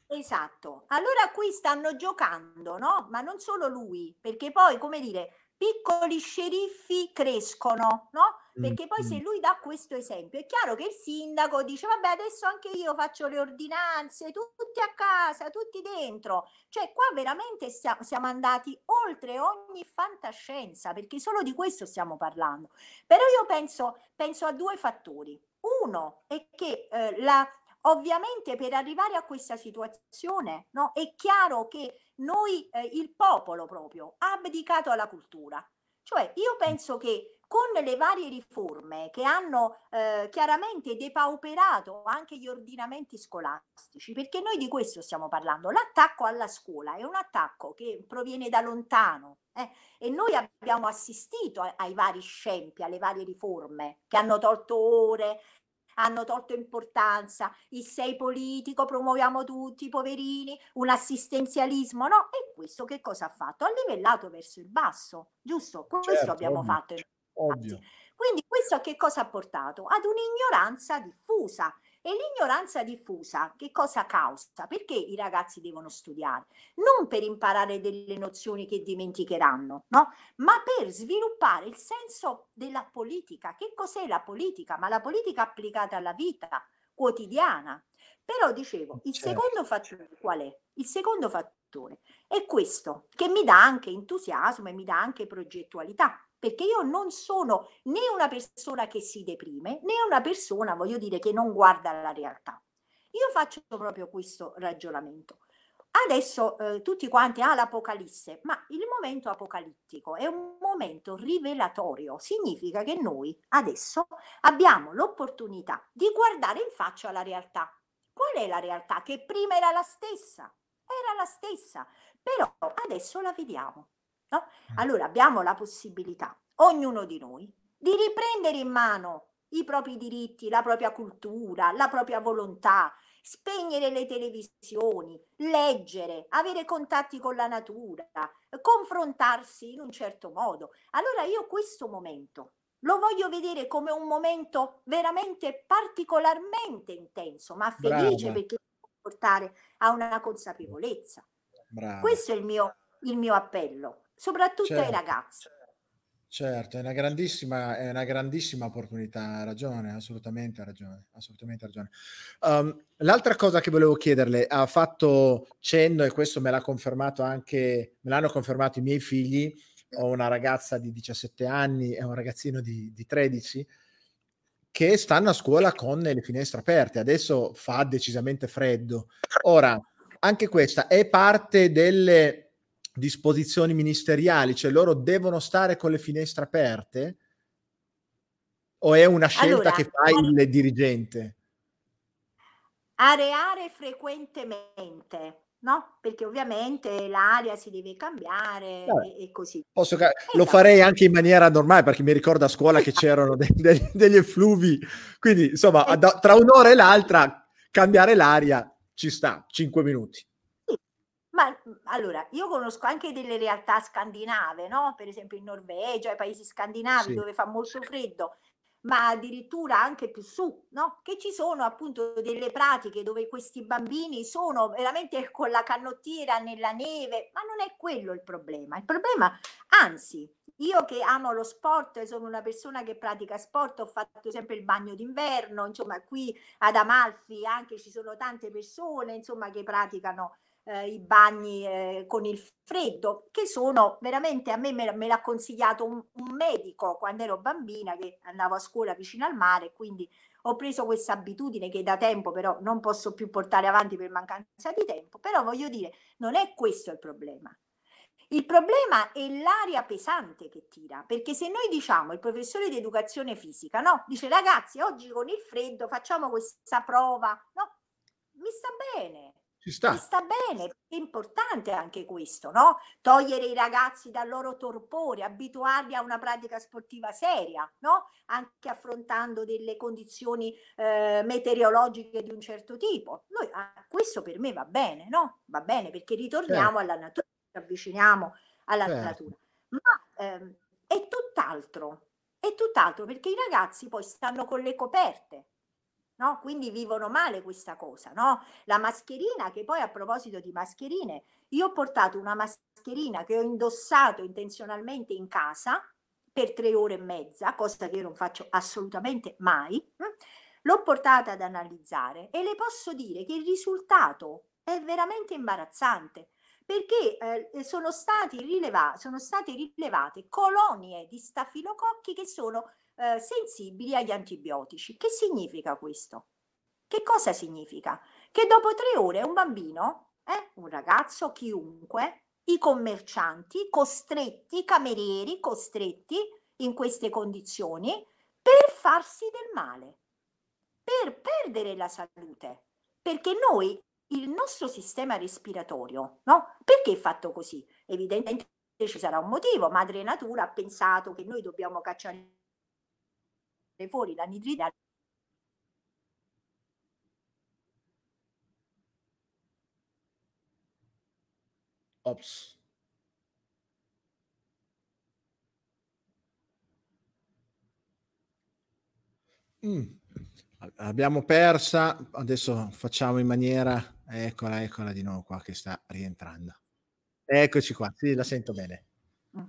Esatto, allora qui stanno giocando, no? Ma non solo lui, perché poi, come dire, piccoli sceriffi crescono, no? Perché poi se lui dà questo esempio, è chiaro che il sindaco dice, vabbè, adesso anche io faccio le ordinanze, tutti a casa, tutti dentro. Cioè qua veramente siamo andati oltre ogni fantascienza, perché solo di questo stiamo parlando. Però io penso, penso a due fattori. Uno è che eh, la, ovviamente per arrivare a questa situazione no, è chiaro che noi, eh, il popolo proprio, ha abdicato alla cultura. Cioè io penso che con le varie riforme che hanno eh, chiaramente depauperato anche gli ordinamenti scolastici, perché noi di questo stiamo parlando, l'attacco alla scuola è un attacco che proviene da lontano eh, e noi abbiamo assistito ai, ai vari scempi, alle varie riforme che hanno tolto ore, hanno tolto importanza, il sei politico, promuoviamo tutti i poverini, un assistenzialismo, no? E questo che cosa ha fatto? Ha livellato verso il basso, giusto? Questo certo, abbiamo fatto. Ovvio. Quindi questo a che cosa ha portato? Ad un'ignoranza diffusa e l'ignoranza diffusa che cosa causa? Perché i ragazzi devono studiare? Non per imparare delle nozioni che dimenticheranno, no? Ma per sviluppare il senso della politica. Che cos'è la politica? Ma la politica applicata alla vita quotidiana. Però dicevo, il certo. secondo fattore qual è? Il secondo fattore è questo, che mi dà anche entusiasmo e mi dà anche progettualità perché io non sono né una persona che si deprime, né una persona, voglio dire, che non guarda la realtà. Io faccio proprio questo ragionamento. Adesso eh, tutti quanti, ah, l'Apocalisse, ma il momento apocalittico è un momento rivelatorio, significa che noi adesso abbiamo l'opportunità di guardare in faccia la realtà. Qual è la realtà? Che prima era la stessa, era la stessa, però adesso la vediamo. No? Mm. Allora abbiamo la possibilità, ognuno di noi, di riprendere in mano i propri diritti, la propria cultura, la propria volontà, spegnere le televisioni, leggere, avere contatti con la natura, confrontarsi in un certo modo. Allora io questo momento lo voglio vedere come un momento veramente particolarmente intenso, ma felice Brava. perché può portare a una consapevolezza. Brava. Questo è il mio, il mio appello soprattutto certo. ai ragazzi. Certo, è una grandissima, è una grandissima opportunità, ha ragione, assolutamente ha ragione, assolutamente ragione. Um, l'altra cosa che volevo chiederle, ha fatto cenno, e questo me l'ha confermato anche, me l'hanno confermato i miei figli, ho una ragazza di 17 anni e un ragazzino di, di 13, che stanno a scuola con le finestre aperte. Adesso fa decisamente freddo. Ora, anche questa è parte delle disposizioni ministeriali, cioè loro devono stare con le finestre aperte? O è una scelta allora, che fa il dirigente? Areare frequentemente, no? Perché ovviamente l'aria si deve cambiare e, e, così. Posso, lo esatto. farei anche in maniera normale perché mi ricordo a scuola che c'erano de, de, degli effluvi, quindi insomma da, tra un'ora e l'altra cambiare l'aria ci sta, 5 minuti. Ma mhmm, allora, io conosco anche delle realtà scandinave, no? Per esempio in Norvegia, i paesi scandinavi Sì. dove fa molto freddo, ma addirittura anche più su, no? Che ci sono appunto delle pratiche dove questi bambini sono veramente <laughs> con la canottiera nella neve, ma non è quello il problema. Il problema, anzi, io che amo lo sport, sono una persona che pratica sport, ho fatto sempre il bagno d'inverno, insomma, qui ad Amalfi anche ci sono tante persone, insomma, che praticano eh, i bagni eh, con il freddo, che sono veramente, a me me, me l'ha consigliato un, un, medico quando ero bambina, che andavo a scuola vicino al mare, quindi ho preso questa abitudine che da tempo però non posso più portare avanti per mancanza di tempo, però voglio dire, non è questo il problema. Il problema è l'aria pesante che tira, perché se noi diciamo, il professore di educazione fisica, no? Dice ragazzi, oggi con il freddo facciamo questa prova, no? Mi sta bene, ci sta. Ci sta bene, è importante anche questo, no? Togliere i ragazzi dal loro torpore, abituarli a una pratica sportiva seria, no? Anche affrontando delle condizioni eh, meteorologiche di un certo tipo. Noi, ah, questo per me va bene, no? Va bene perché ritorniamo certo. alla natura, ci avviciniamo alla certo. natura. Ma ehm, è tutt'altro, è tutt'altro perché i ragazzi poi stanno con le coperte, no? Quindi vivono male questa cosa, no? La mascherina, che poi a proposito di mascherine, io ho portato una mascherina che ho indossato intenzionalmente in casa per tre ore e mezza, cosa che io non faccio assolutamente mai. Hm? L'ho portata ad analizzare e le posso dire che il risultato è veramente imbarazzante perché eh, sono, stati rileva- sono state rilevate colonie di stafilococchi che sono eh, sensibili agli antibiotici. Che significa questo? Che cosa significa? Che dopo tre ore un bambino, eh, un ragazzo, chiunque, i commercianti costretti, i camerieri costretti in queste condizioni per farsi del male, per perdere la salute. Perché noi, il nostro sistema respiratorio, no? Perché è fatto così? Evidentemente ci sarà un motivo. Madre Natura ha pensato che noi dobbiamo cacciare fuori l'anidride Ops. Mm. Abbiamo persa, adesso facciamo in maniera, eccola, eccola di nuovo qua che sta rientrando. Eccoci qua, sì, la sento bene. Mm.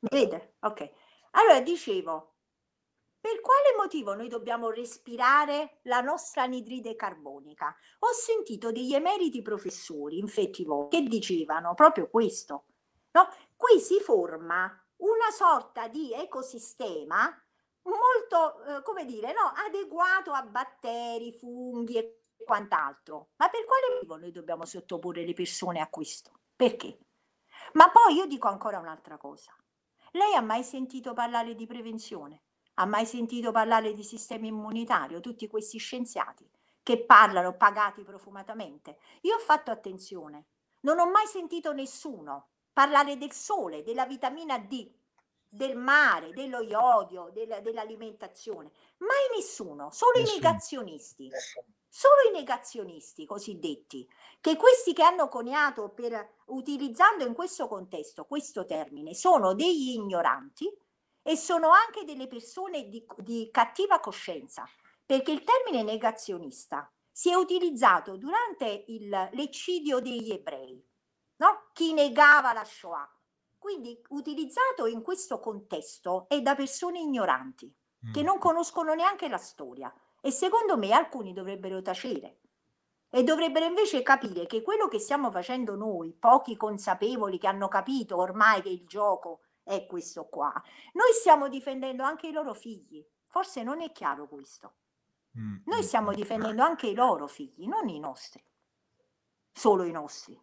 Vede? Ok. Allora dicevo, per quale motivo noi dobbiamo respirare la nostra anidride carbonica? Ho sentito degli emeriti professori infettivo che dicevano proprio questo. No? Qui si forma una sorta di ecosistema molto, eh, come dire, no? adeguato a batteri, funghi e quant'altro. Ma per quale motivo noi dobbiamo sottoporre le persone a questo? Perché? Ma poi io dico ancora un'altra cosa. Lei ha mai sentito parlare di prevenzione? Ha mai sentito parlare di sistema immunitario? Tutti questi scienziati che parlano pagati profumatamente. Io ho fatto attenzione, non ho mai sentito nessuno parlare del sole, della vitamina D, del mare, dello iodio, del, dell'alimentazione. Mai nessuno, solo nessuno. i negazionisti. Solo i negazionisti cosiddetti, che questi che hanno coniato per utilizzando in questo contesto questo termine sono degli ignoranti e sono anche delle persone di, di cattiva coscienza, perché il termine negazionista si è utilizzato durante il, l'eccidio degli ebrei, no? chi negava la Shoah. quindi utilizzato in questo contesto è da persone ignoranti, che non conoscono neanche la storia e secondo me alcuni dovrebbero tacere e dovrebbero invece capire che quello che stiamo facendo noi, pochi consapevoli che hanno capito ormai che il gioco è questo qua, noi stiamo difendendo anche i loro figli. Forse non è chiaro questo. Mm, noi mm, stiamo difendendo anche i loro figli, non i nostri, solo i nostri.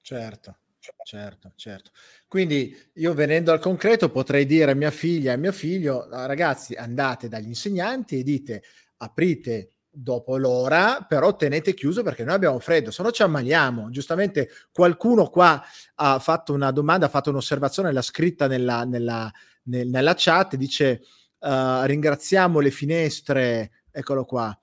Certo. Certo, certo. Quindi io venendo al concreto potrei dire a mia figlia e a mio figlio, ragazzi, andate dagli insegnanti e dite aprite dopo l'ora, però tenete chiuso perché noi abbiamo freddo, se no ci ammaliamo. Giustamente qualcuno qua ha fatto una domanda, ha fatto un'osservazione, l'ha scritta nella, nella, nel, nella chat, dice uh, ringraziamo le finestre, eccolo qua,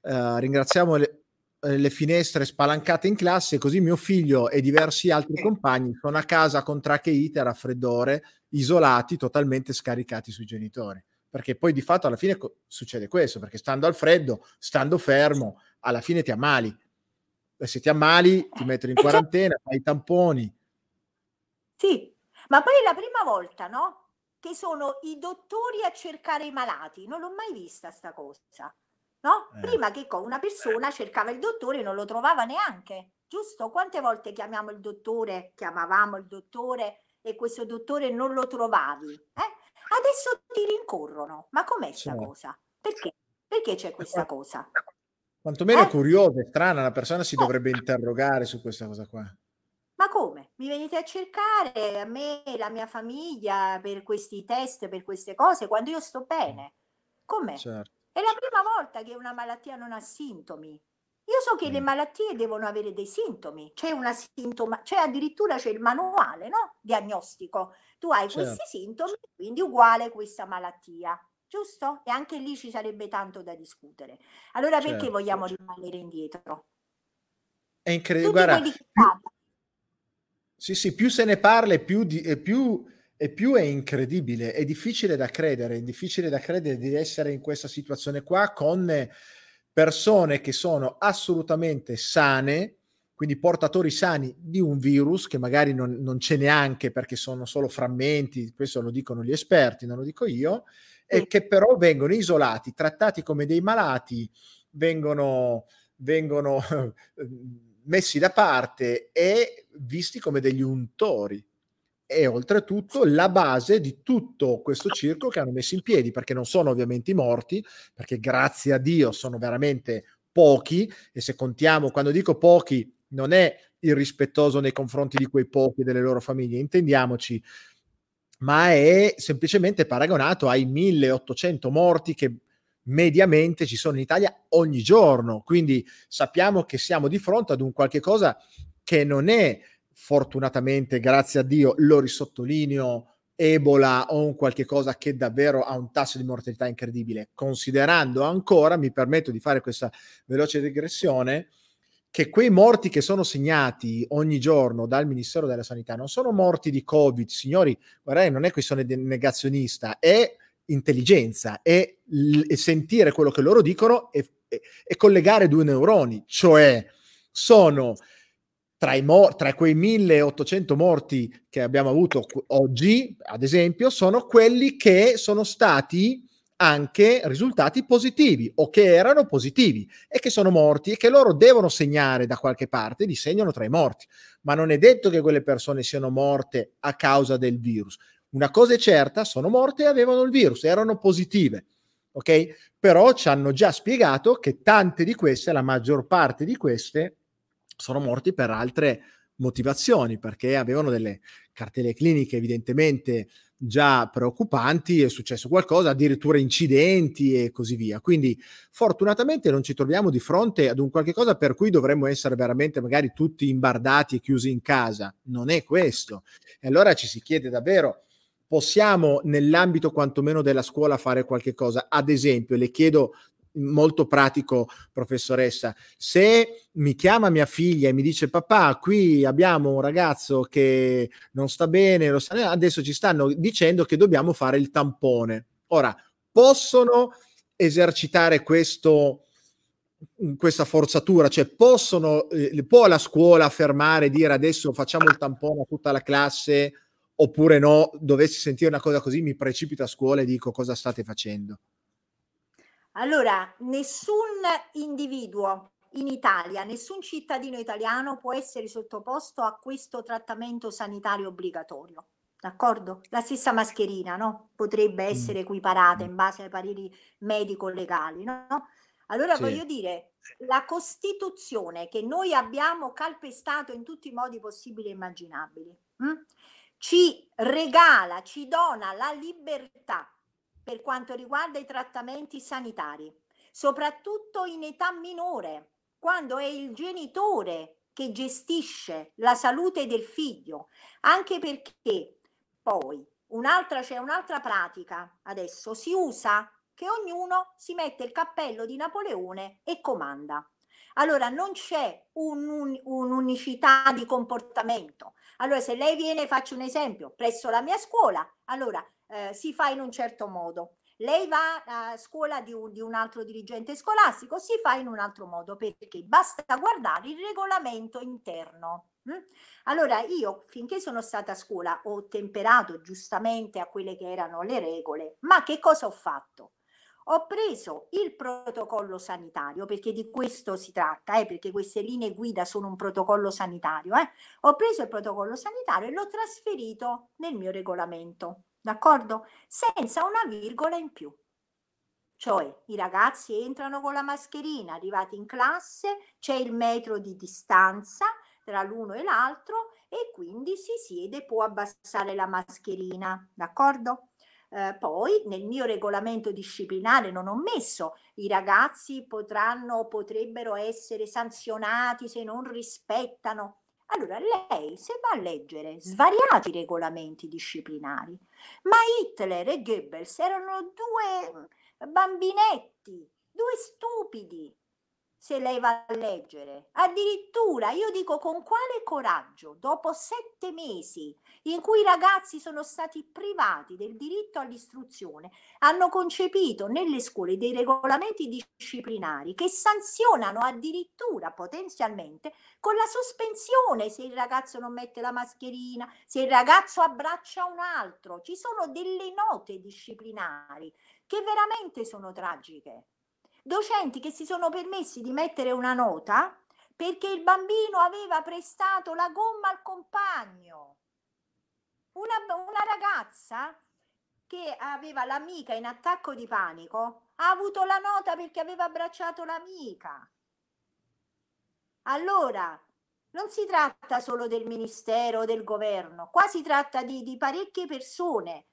uh, ringraziamo le, eh, le finestre spalancate in classe, così mio figlio e diversi altri compagni sono a casa con tracheit e raffreddore, isolati, totalmente scaricati sui genitori. Perché poi di fatto alla fine co- succede questo, perché stando al freddo, stando fermo, alla fine ti ammali. E se ti ammali, ti mettono in quarantena, fai i tamponi. Sì, ma poi è la prima volta, no? Che sono i dottori a cercare i malati. Non l'ho mai vista sta cosa no? Eh. Prima che una persona cercava il dottore e non lo trovava neanche, giusto? Quante volte chiamiamo il dottore, chiamavamo il dottore e questo dottore non lo trovavi? Eh? Adesso ti rincorrono. Ma com'è questa certo. cosa? Perché? Perché c'è questa cosa? Quantomeno eh? è curiosa, è strana, la persona si dovrebbe interrogare su questa cosa qua. Ma come? Mi venite a cercare a me e la mia famiglia per questi test, per queste cose, quando io sto bene? Com'è? Certo. È la prima volta che una malattia non ha sintomi. Io so che le malattie devono avere dei sintomi, c'è una sintoma, c'è addirittura c'è il manuale, no? Diagnostico. Tu hai certo. questi sintomi, quindi uguale questa malattia, giusto? E anche lì ci sarebbe tanto da discutere. Allora perché certo. vogliamo rimanere indietro? È incredibile. Guarda, più, sì, sì, più se ne parla e più, di, e più e più è incredibile, è difficile da credere, è difficile da credere di essere in questa situazione qua con persone che sono assolutamente sane, quindi portatori sani di un virus che magari non, non c'è neanche perché sono solo frammenti, questo lo dicono gli esperti, non lo dico io, e che però vengono isolati, trattati come dei malati, vengono, vengono <laughs> messi da parte e visti come degli untori e oltretutto la base di tutto questo circo che hanno messo in piedi, perché non sono ovviamente i morti, perché grazie a Dio sono veramente pochi e se contiamo, quando dico pochi, non è irrispettoso nei confronti di quei pochi e delle loro famiglie, intendiamoci, ma è semplicemente paragonato ai 1800 morti che mediamente ci sono in Italia ogni giorno. Quindi sappiamo che siamo di fronte ad un qualche cosa che non è fortunatamente, grazie a Dio, lo risottolineo, Ebola o un qualche cosa che davvero ha un tasso di mortalità incredibile, considerando ancora, mi permetto di fare questa veloce digressione, che quei morti che sono segnati ogni giorno dal Ministero della Sanità non sono morti di Covid, signori, guardate, non è questione negazionista, è intelligenza, è, l- sentire quello che loro dicono e, e, e collegare due neuroni, cioè sono tra, i mo- tra quei 1800 morti che abbiamo avuto oggi, ad esempio, sono quelli che sono stati anche risultati positivi o che erano positivi e che sono morti e che loro devono segnare da qualche parte, li segnano tra i morti, ma non è detto che quelle persone siano morte a causa del virus. Una cosa è certa, sono morte e avevano il virus, erano positive, ok? Però ci hanno già spiegato che tante di queste, la maggior parte di queste, sono morti per altre motivazioni, perché avevano delle cartelle cliniche evidentemente già preoccupanti, è successo qualcosa, addirittura incidenti e così via. Quindi fortunatamente non ci troviamo di fronte ad un qualche cosa per cui dovremmo essere veramente magari tutti imbardati e chiusi in casa. Non è questo. E allora ci si chiede davvero, possiamo nell'ambito quantomeno della scuola fare qualche cosa? Ad esempio, le chiedo molto pratico, professoressa. Se mi chiama mia figlia e mi dice papà, qui abbiamo un ragazzo che non sta bene, sta... adesso ci stanno dicendo che dobbiamo fare il tampone. Ora, possono esercitare questo, questa forzatura, cioè possono, eh, può la scuola affermare, dire adesso facciamo il tampone a tutta la classe oppure no, dovessi sentire una cosa così mi precipito a scuola e dico cosa state facendo? Allora, nessun individuo in Italia, nessun cittadino italiano può essere sottoposto a questo trattamento sanitario obbligatorio. D'accordo? La stessa mascherina, no? Potrebbe essere equiparata in base ai pareri medico-legali, no? Allora sì. voglio dire, la Costituzione che noi abbiamo calpestato in tutti i modi possibili e immaginabili, hm? ci regala, ci dona la libertà per quanto riguarda i trattamenti sanitari, soprattutto in età minore, quando è il genitore che gestisce la salute del figlio, anche perché poi un'altra c'è un'altra pratica adesso si usa che ognuno si mette il cappello di Napoleone e comanda. Allora non c'è un, un, un'unicità di comportamento. Allora se lei viene, faccio un esempio, presso la mia scuola, allora eh, si fa in un certo modo. Lei va a scuola di un, di un altro dirigente scolastico, si fa in un altro modo perché basta guardare il regolamento interno. Hm? Allora io finché sono stata a scuola ho temperato giustamente a quelle che erano le regole, ma che cosa ho fatto? Ho preso il protocollo sanitario, perché di questo si tratta, eh, perché queste linee guida sono un protocollo sanitario. Eh. Ho preso il protocollo sanitario e l'ho trasferito nel mio regolamento d'accordo? Senza una virgola in più. Cioè i ragazzi entrano con la mascherina, arrivati in classe, c'è il metro di distanza tra l'uno e l'altro e quindi si siede, può abbassare la mascherina, d'accordo? Eh, poi nel mio regolamento disciplinare non ho messo i ragazzi potranno potrebbero essere sanzionati se non rispettano allora lei se va a leggere svariati regolamenti disciplinari, ma Hitler e Goebbels erano due bambinetti, due stupidi, se lei va a leggere. Addirittura io dico con quale coraggio, dopo sette mesi in cui i ragazzi sono stati privati del diritto all'istruzione, hanno concepito nelle scuole dei regolamenti disciplinari che sanzionano addirittura potenzialmente con la sospensione se il ragazzo non mette la mascherina, se il ragazzo abbraccia un altro. Ci sono delle note disciplinari che veramente sono tragiche docenti che si sono permessi di mettere una nota perché il bambino aveva prestato la gomma al compagno. Una, una ragazza che aveva l'amica in attacco di panico ha avuto la nota perché aveva abbracciato l'amica. Allora, non si tratta solo del ministero o del governo, qua si tratta di, di parecchie persone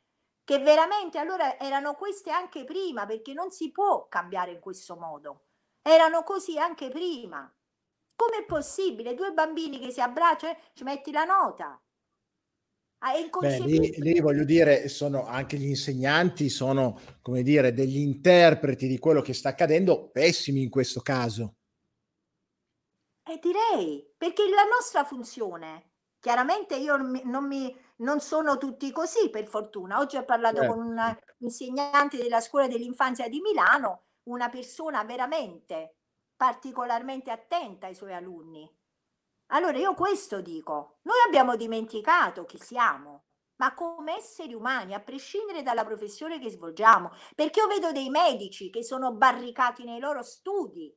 che veramente allora erano queste anche prima, perché non si può cambiare in questo modo. Erano così anche prima. Com'è possibile? Due bambini che si abbracciano, ci metti la nota. Ah, Beh, lì, lì, voglio dire, sono anche gli insegnanti, sono come dire degli interpreti di quello che sta accadendo, pessimi in questo caso. Eh, direi, perché la nostra funzione, chiaramente io non mi, non sono tutti così, per fortuna. Oggi ho parlato eh. con un insegnante della scuola dell'infanzia di Milano, una persona veramente particolarmente attenta ai suoi alunni. Allora io questo dico, noi abbiamo dimenticato chi siamo, ma come esseri umani, a prescindere dalla professione che svolgiamo, perché io vedo dei medici che sono barricati nei loro studi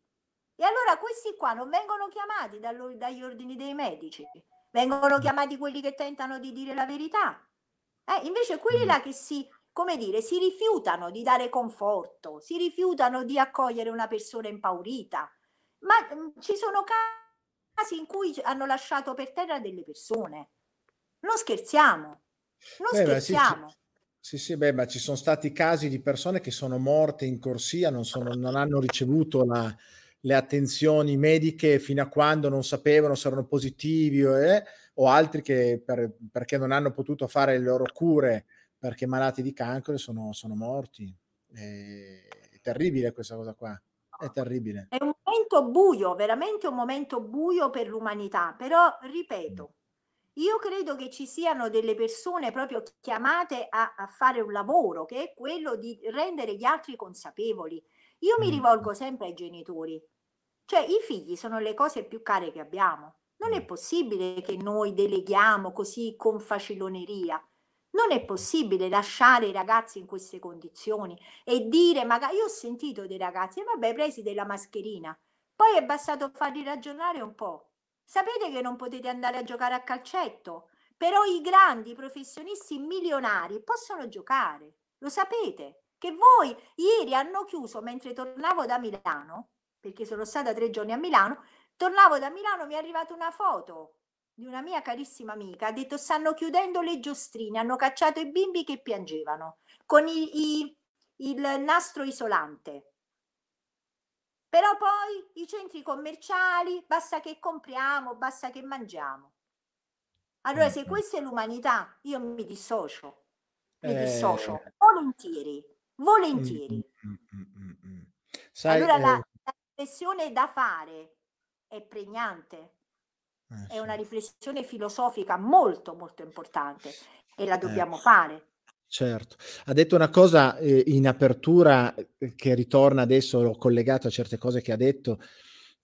e allora questi qua non vengono chiamati dagli ordini dei medici, vengono chiamati quelli che tentano di dire la verità. Eh, invece quelli là che si, come dire, si rifiutano di dare conforto, si rifiutano di accogliere una persona impaurita. Ma mh, mm, ci sono casi in cui hanno lasciato per terra delle persone. Non scherziamo, non beh, scherziamo. Sì, sì, sì, beh, ma ci sono stati casi di persone che sono morte in corsia, non, sono, non hanno ricevuto la, le attenzioni mediche fino a quando non sapevano se erano positivi eh, o altri che per, perché non hanno potuto fare le loro cure perché malati di cancro sono, sono morti. È, è terribile questa cosa qua. È terribile. È un momento buio, veramente un momento buio per l'umanità, però ripeto, io credo che ci siano delle persone proprio chiamate a, a, fare un lavoro che è quello di rendere gli altri consapevoli io mi rivolgo sempre ai genitori, cioè i figli sono le cose più care che abbiamo. Non è possibile che noi deleghiamo così con faciloneria. Non è possibile lasciare i ragazzi in queste condizioni e dire, magari io ho sentito dei ragazzi, vabbè, presi della mascherina, poi è bastato farli ragionare un po'. Sapete che non potete andare a giocare a calcetto, però i grandi professionisti milionari possono giocare. Lo sapete? Che voi ieri hanno chiuso mentre tornavo da Milano, perché sono stata tre giorni a Milano, tornavo da Milano, mi è arrivata una foto di una mia carissima amica, ha detto stanno chiudendo le giostrine, hanno cacciato i bimbi che piangevano con i, i, il nastro isolante. Però poi i centri commerciali, basta che compriamo, basta che mangiamo. Allora, se questa è l'umanità, io mi dissocio, mi eh... dissocio volentieri, volentieri. Mm, mm, mm, Sai, allora, eh... la, la riflessione da fare è pregnante, eh, è una riflessione filosofica molto molto importante e la eh. dobbiamo eh. fare. Certo, ha detto una cosa eh, in apertura eh, che ritorna adesso, l'ho collegato a certe cose che ha detto,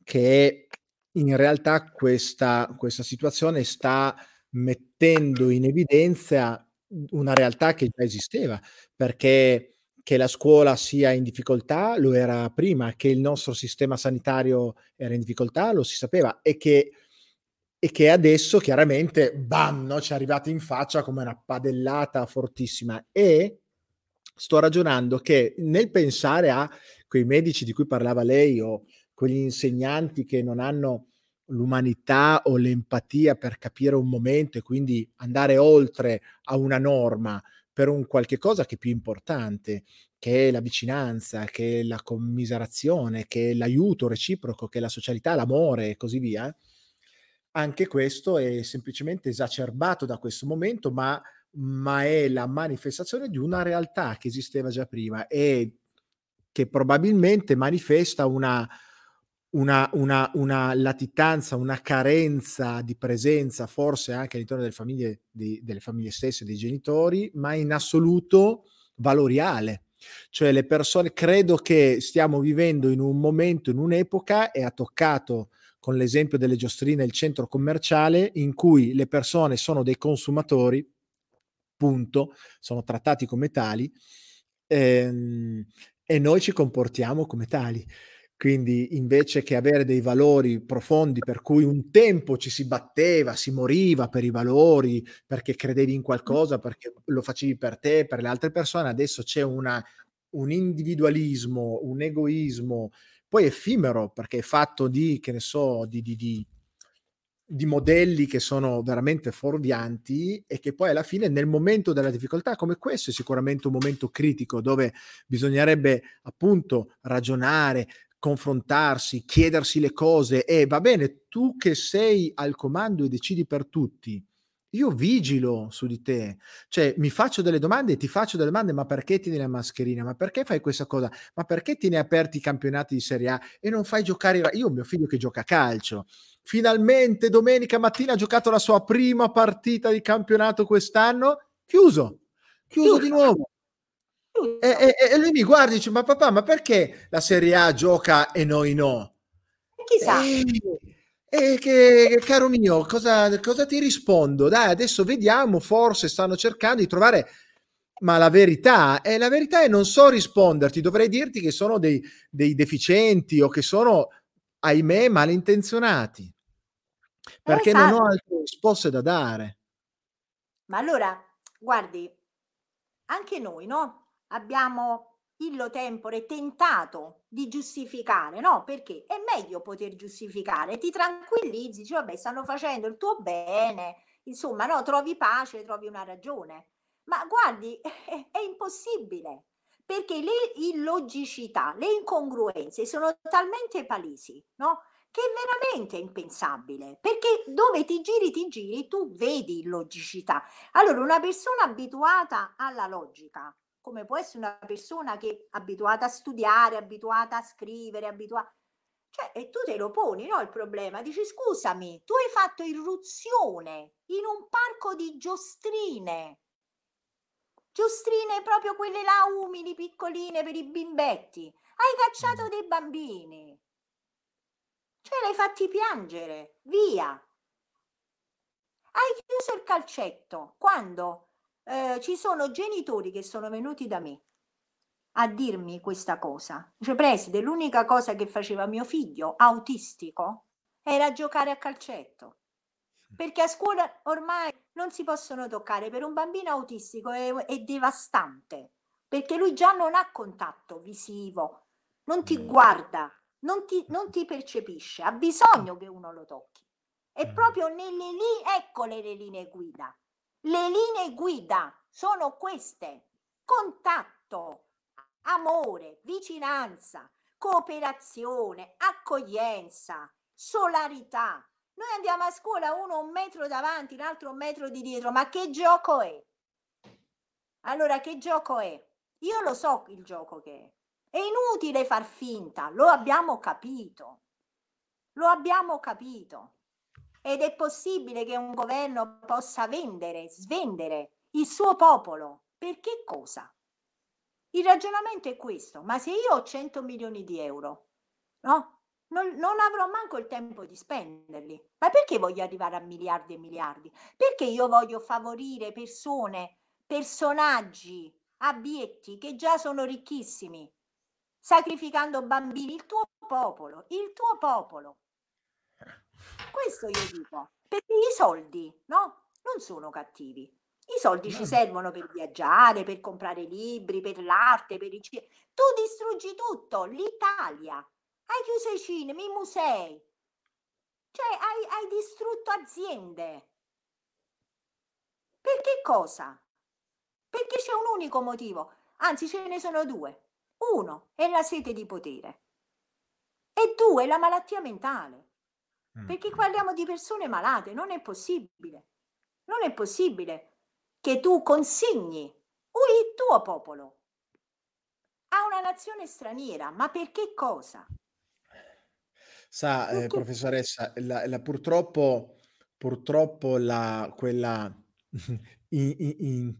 che in realtà questa, questa situazione sta mettendo in evidenza una realtà che già esisteva, perché che la scuola sia in difficoltà lo era prima, che il nostro sistema sanitario era in difficoltà lo si sapeva e che e che adesso chiaramente, bam, no, ci è arrivata in faccia come una padellata fortissima. E sto ragionando che nel pensare a quei medici di cui parlava lei o quegli insegnanti che non hanno l'umanità o l'empatia per capire un momento e quindi andare oltre a una norma per un qualche cosa che è più importante, che è la vicinanza, che è la commiserazione, che è l'aiuto reciproco, che è la socialità, l'amore e così via anche questo è semplicemente esacerbato da questo momento, ma, ma è la manifestazione di una realtà che esisteva già prima e che probabilmente manifesta una, una, una, una, latitanza, una carenza di presenza, forse anche all'interno delle famiglie, di, delle famiglie stesse, dei genitori, ma in assoluto valoriale. Cioè le persone, credo che stiamo vivendo in un momento, in un'epoca, e ha toccato con l'esempio delle giostrine il centro commerciale in cui le persone sono dei consumatori, punto, sono trattati come tali ehm, e noi ci comportiamo come tali. Quindi invece che avere dei valori profondi per cui un tempo ci si batteva, si moriva per i valori, perché credevi in qualcosa, perché lo facevi per te, per le altre persone, adesso c'è una, un individualismo, un egoismo poi effimero perché è fatto di, che ne so, di, di, di, di modelli che sono veramente fuorvianti e che poi alla fine nel momento della difficoltà come questo è sicuramente un momento critico dove bisognerebbe appunto ragionare, confrontarsi, chiedersi le cose e va bene, tu che sei al comando e decidi per tutti, io vigilo su di te, cioè mi faccio delle domande, ti faccio delle domande, ma perché tieni la mascherina? Ma perché fai questa cosa? Ma perché tieni aperti i campionati di Serie A e non fai giocare? Io ho mio figlio che gioca a calcio. Finalmente domenica mattina ha giocato la sua prima partita di campionato quest'anno, chiuso, chiuso, chiuso. di nuovo. E, e, e, lui mi guarda e dice: Ma papà, ma perché la Serie A gioca e noi no? Chissà. E, e che, caro mio, cosa, cosa ti rispondo? Dai, adesso vediamo, forse stanno cercando di trovare ma la verità è la verità è non so risponderti, dovrei dirti che sono dei, dei deficienti o che sono, ahimè, malintenzionati, perché esatto. non ho esatto. altre risposte da dare. Ma allora, guardi, anche noi, no? Abbiamo illo tempore tentato di giustificare, no? Perché è meglio poter giustificare, ti tranquillizzi, dici vabbè, stanno facendo il tuo bene, insomma, no, trovi pace, trovi una ragione. Ma guardi, <laughs> è, impossibile, perché le illogicità, le incongruenze sono talmente palesi, no? Che è veramente impensabile, perché dove ti giri, ti giri, tu vedi illogicità. Allora, una persona abituata alla logica, come può essere una persona che è abituata a studiare, abituata a scrivere, abituata... Cioè, e tu te lo poni, no, il problema. Dici, scusami, tu hai fatto irruzione in un parco di giostrine. Giostrine proprio quelle là umili, piccoline per i bimbetti. Hai cacciato dei bambini. Cioè, l'hai fatti piangere. Via. Hai chiuso il calcetto. Quando? Eh, ci sono genitori che sono venuti da me a dirmi questa cosa. Cioè, preside, l'unica cosa che faceva mio figlio autistico era giocare a calcetto. Perché a scuola ormai non si possono toccare. Per un bambino autistico è, è devastante, perché lui già non ha contatto visivo, non ti mm. guarda, non ti, non ti percepisce, ha bisogno che uno lo tocchi. E mm. proprio nelle linee, ecco le linee guida. Le linee guida sono queste. Contatto, amore, vicinanza, cooperazione, accoglienza, solarità. Noi andiamo a scuola uno un metro davanti, l'altro un metro di dietro, ma che gioco è? Allora, che gioco è? Io lo so il gioco che è. È inutile far finta, lo abbiamo capito. Lo abbiamo capito. Ed è possibile che un governo possa vendere, svendere il suo popolo. Per che cosa? Il ragionamento è questo, ma se io ho 100 milioni di euro, no? Non, non, avrò manco il tempo di spenderli. Ma perché voglio arrivare a miliardi e miliardi? Perché io voglio favorire persone, personaggi, abietti che già sono ricchissimi, sacrificando bambini, il tuo popolo, il tuo popolo. Questo io dico, perché i soldi, no? Non sono cattivi. I soldi ci servono per viaggiare, per comprare libri, per l'arte, per i cinema. Tu distruggi tutto, l'Italia. Hai chiuso i cinema, i musei. Cioè, hai, hai distrutto aziende. Per che cosa? Perché c'è un unico motivo, anzi ce ne sono due. Uno è la sete di potere e due la malattia mentale. Perché parliamo di persone malate, non è possibile. Non è possibile che tu consigni il tuo popolo a una nazione straniera, ma per che cosa? Sa, eh, professoressa, la, la, purtroppo, purtroppo la, quella <laughs> in, in,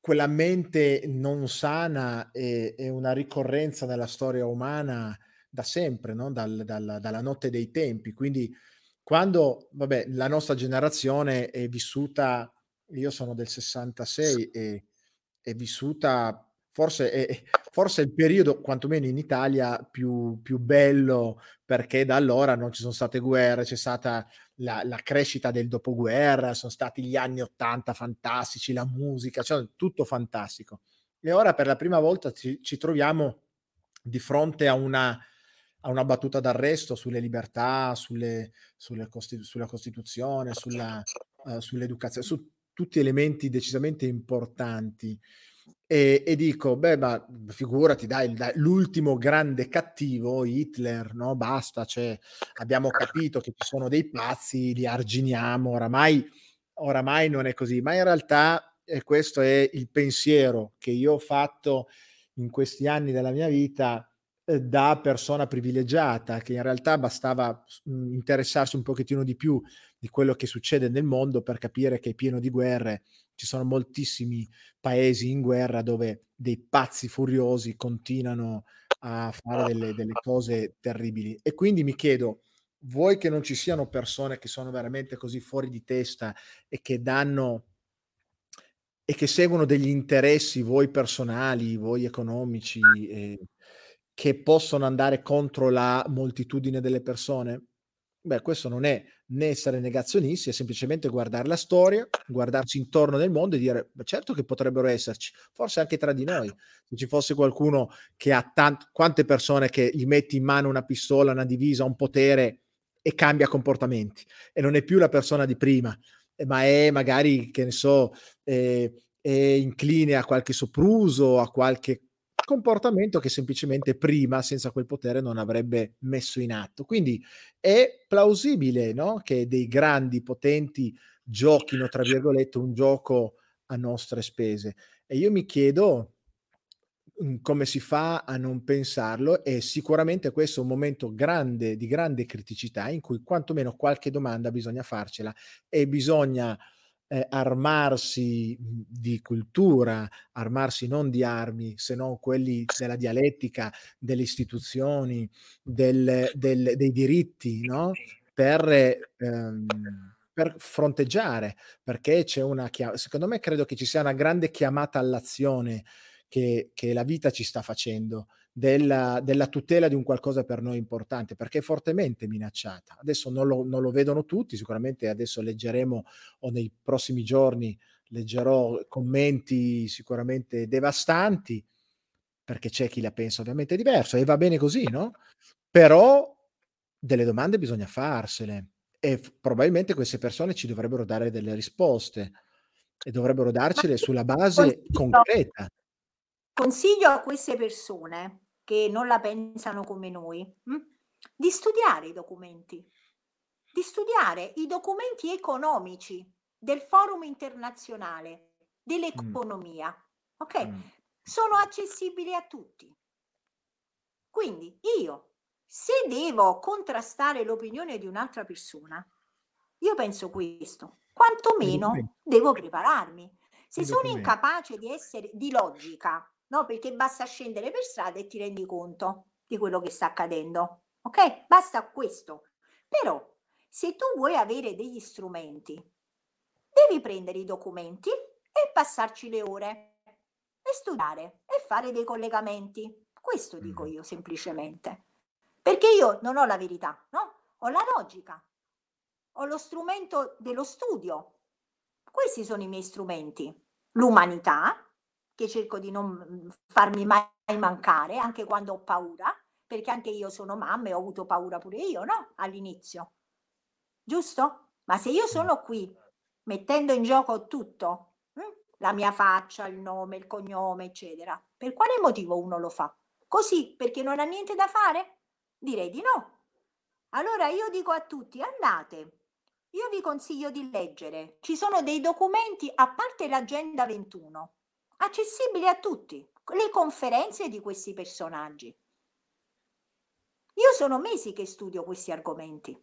quella mente non sana è, è, una ricorrenza nella storia umana da sempre, no? Dal, dal, dalla notte dei tempi. Quindi quando, vabbè, la nostra generazione è vissuta, io sono del 66 e è vissuta forse è, forse è il periodo, quantomeno in Italia, più, più, bello perché da allora non ci sono state guerre, c'è stata la, la crescita del dopoguerra, sono stati gli anni Ottanta fantastici, la musica, cioè tutto fantastico. E ora per la prima volta ci, ci troviamo di fronte a una, a una battuta d'arresto sulle libertà, sulle, sulle costitu- sulla Costituzione, sulla, uh, sull'educazione, su tutti elementi decisamente importanti. E, e, dico, beh, ma figurati, dai, dai, l'ultimo grande cattivo, Hitler, no? Basta, cioè, abbiamo capito che ci sono dei pazzi, li arginiamo, oramai, oramai non è così, ma in realtà eh, questo è il pensiero che io ho fatto in questi anni della mia vita da persona privilegiata, che in realtà bastava mm, interessarsi un pochettino di più di quello che succede nel mondo per capire che è pieno di guerre, ci sono moltissimi paesi in guerra dove dei pazzi furiosi continuano a fare delle, delle cose terribili. E quindi mi chiedo, vuoi che non ci siano persone che sono veramente così fuori di testa e che danno e che seguono degli interessi, voi personali, voi economici, eh, che possono andare contro la moltitudine delle persone? Beh, questo non è né essere negazionisti, è semplicemente guardare la storia, guardarci intorno nel mondo e dire, beh, certo che potrebbero esserci, forse anche tra di noi, se ci fosse qualcuno che ha tanto, quante persone che gli metti in mano una pistola, una divisa, un potere e cambia comportamenti e non è più la persona di prima, eh, ma è magari, che ne so, è, è incline a qualche sopruso, a qualche comportamento che semplicemente prima, senza quel potere, non avrebbe messo in atto. Quindi è plausibile no? che dei grandi potenti giochino, tra virgolette, un gioco a nostre spese. E io mi chiedo mhmm, come si fa a non pensarlo e sicuramente questo è un momento grande, di grande criticità in cui quantomeno qualche domanda bisogna farcela e bisogna eh, armarsi mhmm, di cultura, armarsi non di armi, se non quelli della dialettica, delle istituzioni, del, del, dei diritti, no? per, ehm, per fronteggiare, perché c'è una chia secondo me credo che ci sia una grande chiamata all'azione che che la vita ci sta facendo, della della tutela di un qualcosa per noi importante, perché è fortemente minacciata. Adesso non lo non lo vedono tutti, sicuramente adesso leggeremo o nei prossimi giorni leggerò commenti sicuramente devastanti, perché c'è chi la pensa ovviamente diverso e va bene così, no, però delle domande bisogna farsele e f probabilmente queste persone ci dovrebbero dare delle risposte e dovrebbero darcele sulla base concreta. Consiglio a queste persone che non la pensano come noi, mh, di studiare i documenti, di studiare i documenti economici del forum internazionale dell'economia, ok? Mh. Sono accessibili a tutti. Quindi io, se devo contrastare l'opinione di un'altra persona, io penso questo: quantomeno devo prepararmi. Se sono incapace di essere di logica, no, perché basta scendere per strada e ti rendi conto di quello che sta accadendo, okay? Basta questo. Però se tu vuoi avere degli strumenti, devi prendere i documenti e passarci le ore e studiare e fare dei collegamenti. Questo dico Mh. io semplicemente. Perché io non ho la verità, no, ho la logica, ho lo strumento dello studio. Questi sono i miei strumenti. L'umanità, che cerco di non, mhmm, farmi mai mancare, anche quando ho paura, perché anche io sono mamma e ho avuto paura pure io, no, all'inizio. Giusto? Ma se io sono qui, mettendo in gioco tutto, mh, la mia faccia, il nome, il cognome, eccetera, per quale motivo uno lo fa? Così, perché non ha niente da fare? Direi di no. Allora io dico a tutti: andate, io vi consiglio di leggere. Ci sono dei documenti, a parte l'Agenda 21, accessibili a tutti, le conferenze di questi personaggi. Io sono mesi che studio questi argomenti.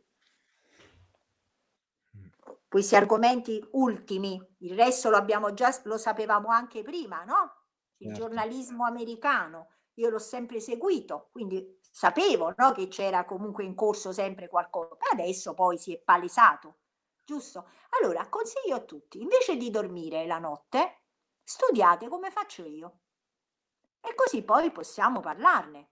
Questi argomenti ultimi, il resto lo abbiamo già lo sapevamo anche prima, no, il Certo. giornalismo americano, io l'ho sempre seguito, quindi sapevo, no, che c'era comunque in corso sempre qualco adesso poi si è palesato, giusto? Allora consiglio a tutti, invece di dormire la notte, studiate come faccio io. E così poi possiamo parlarne.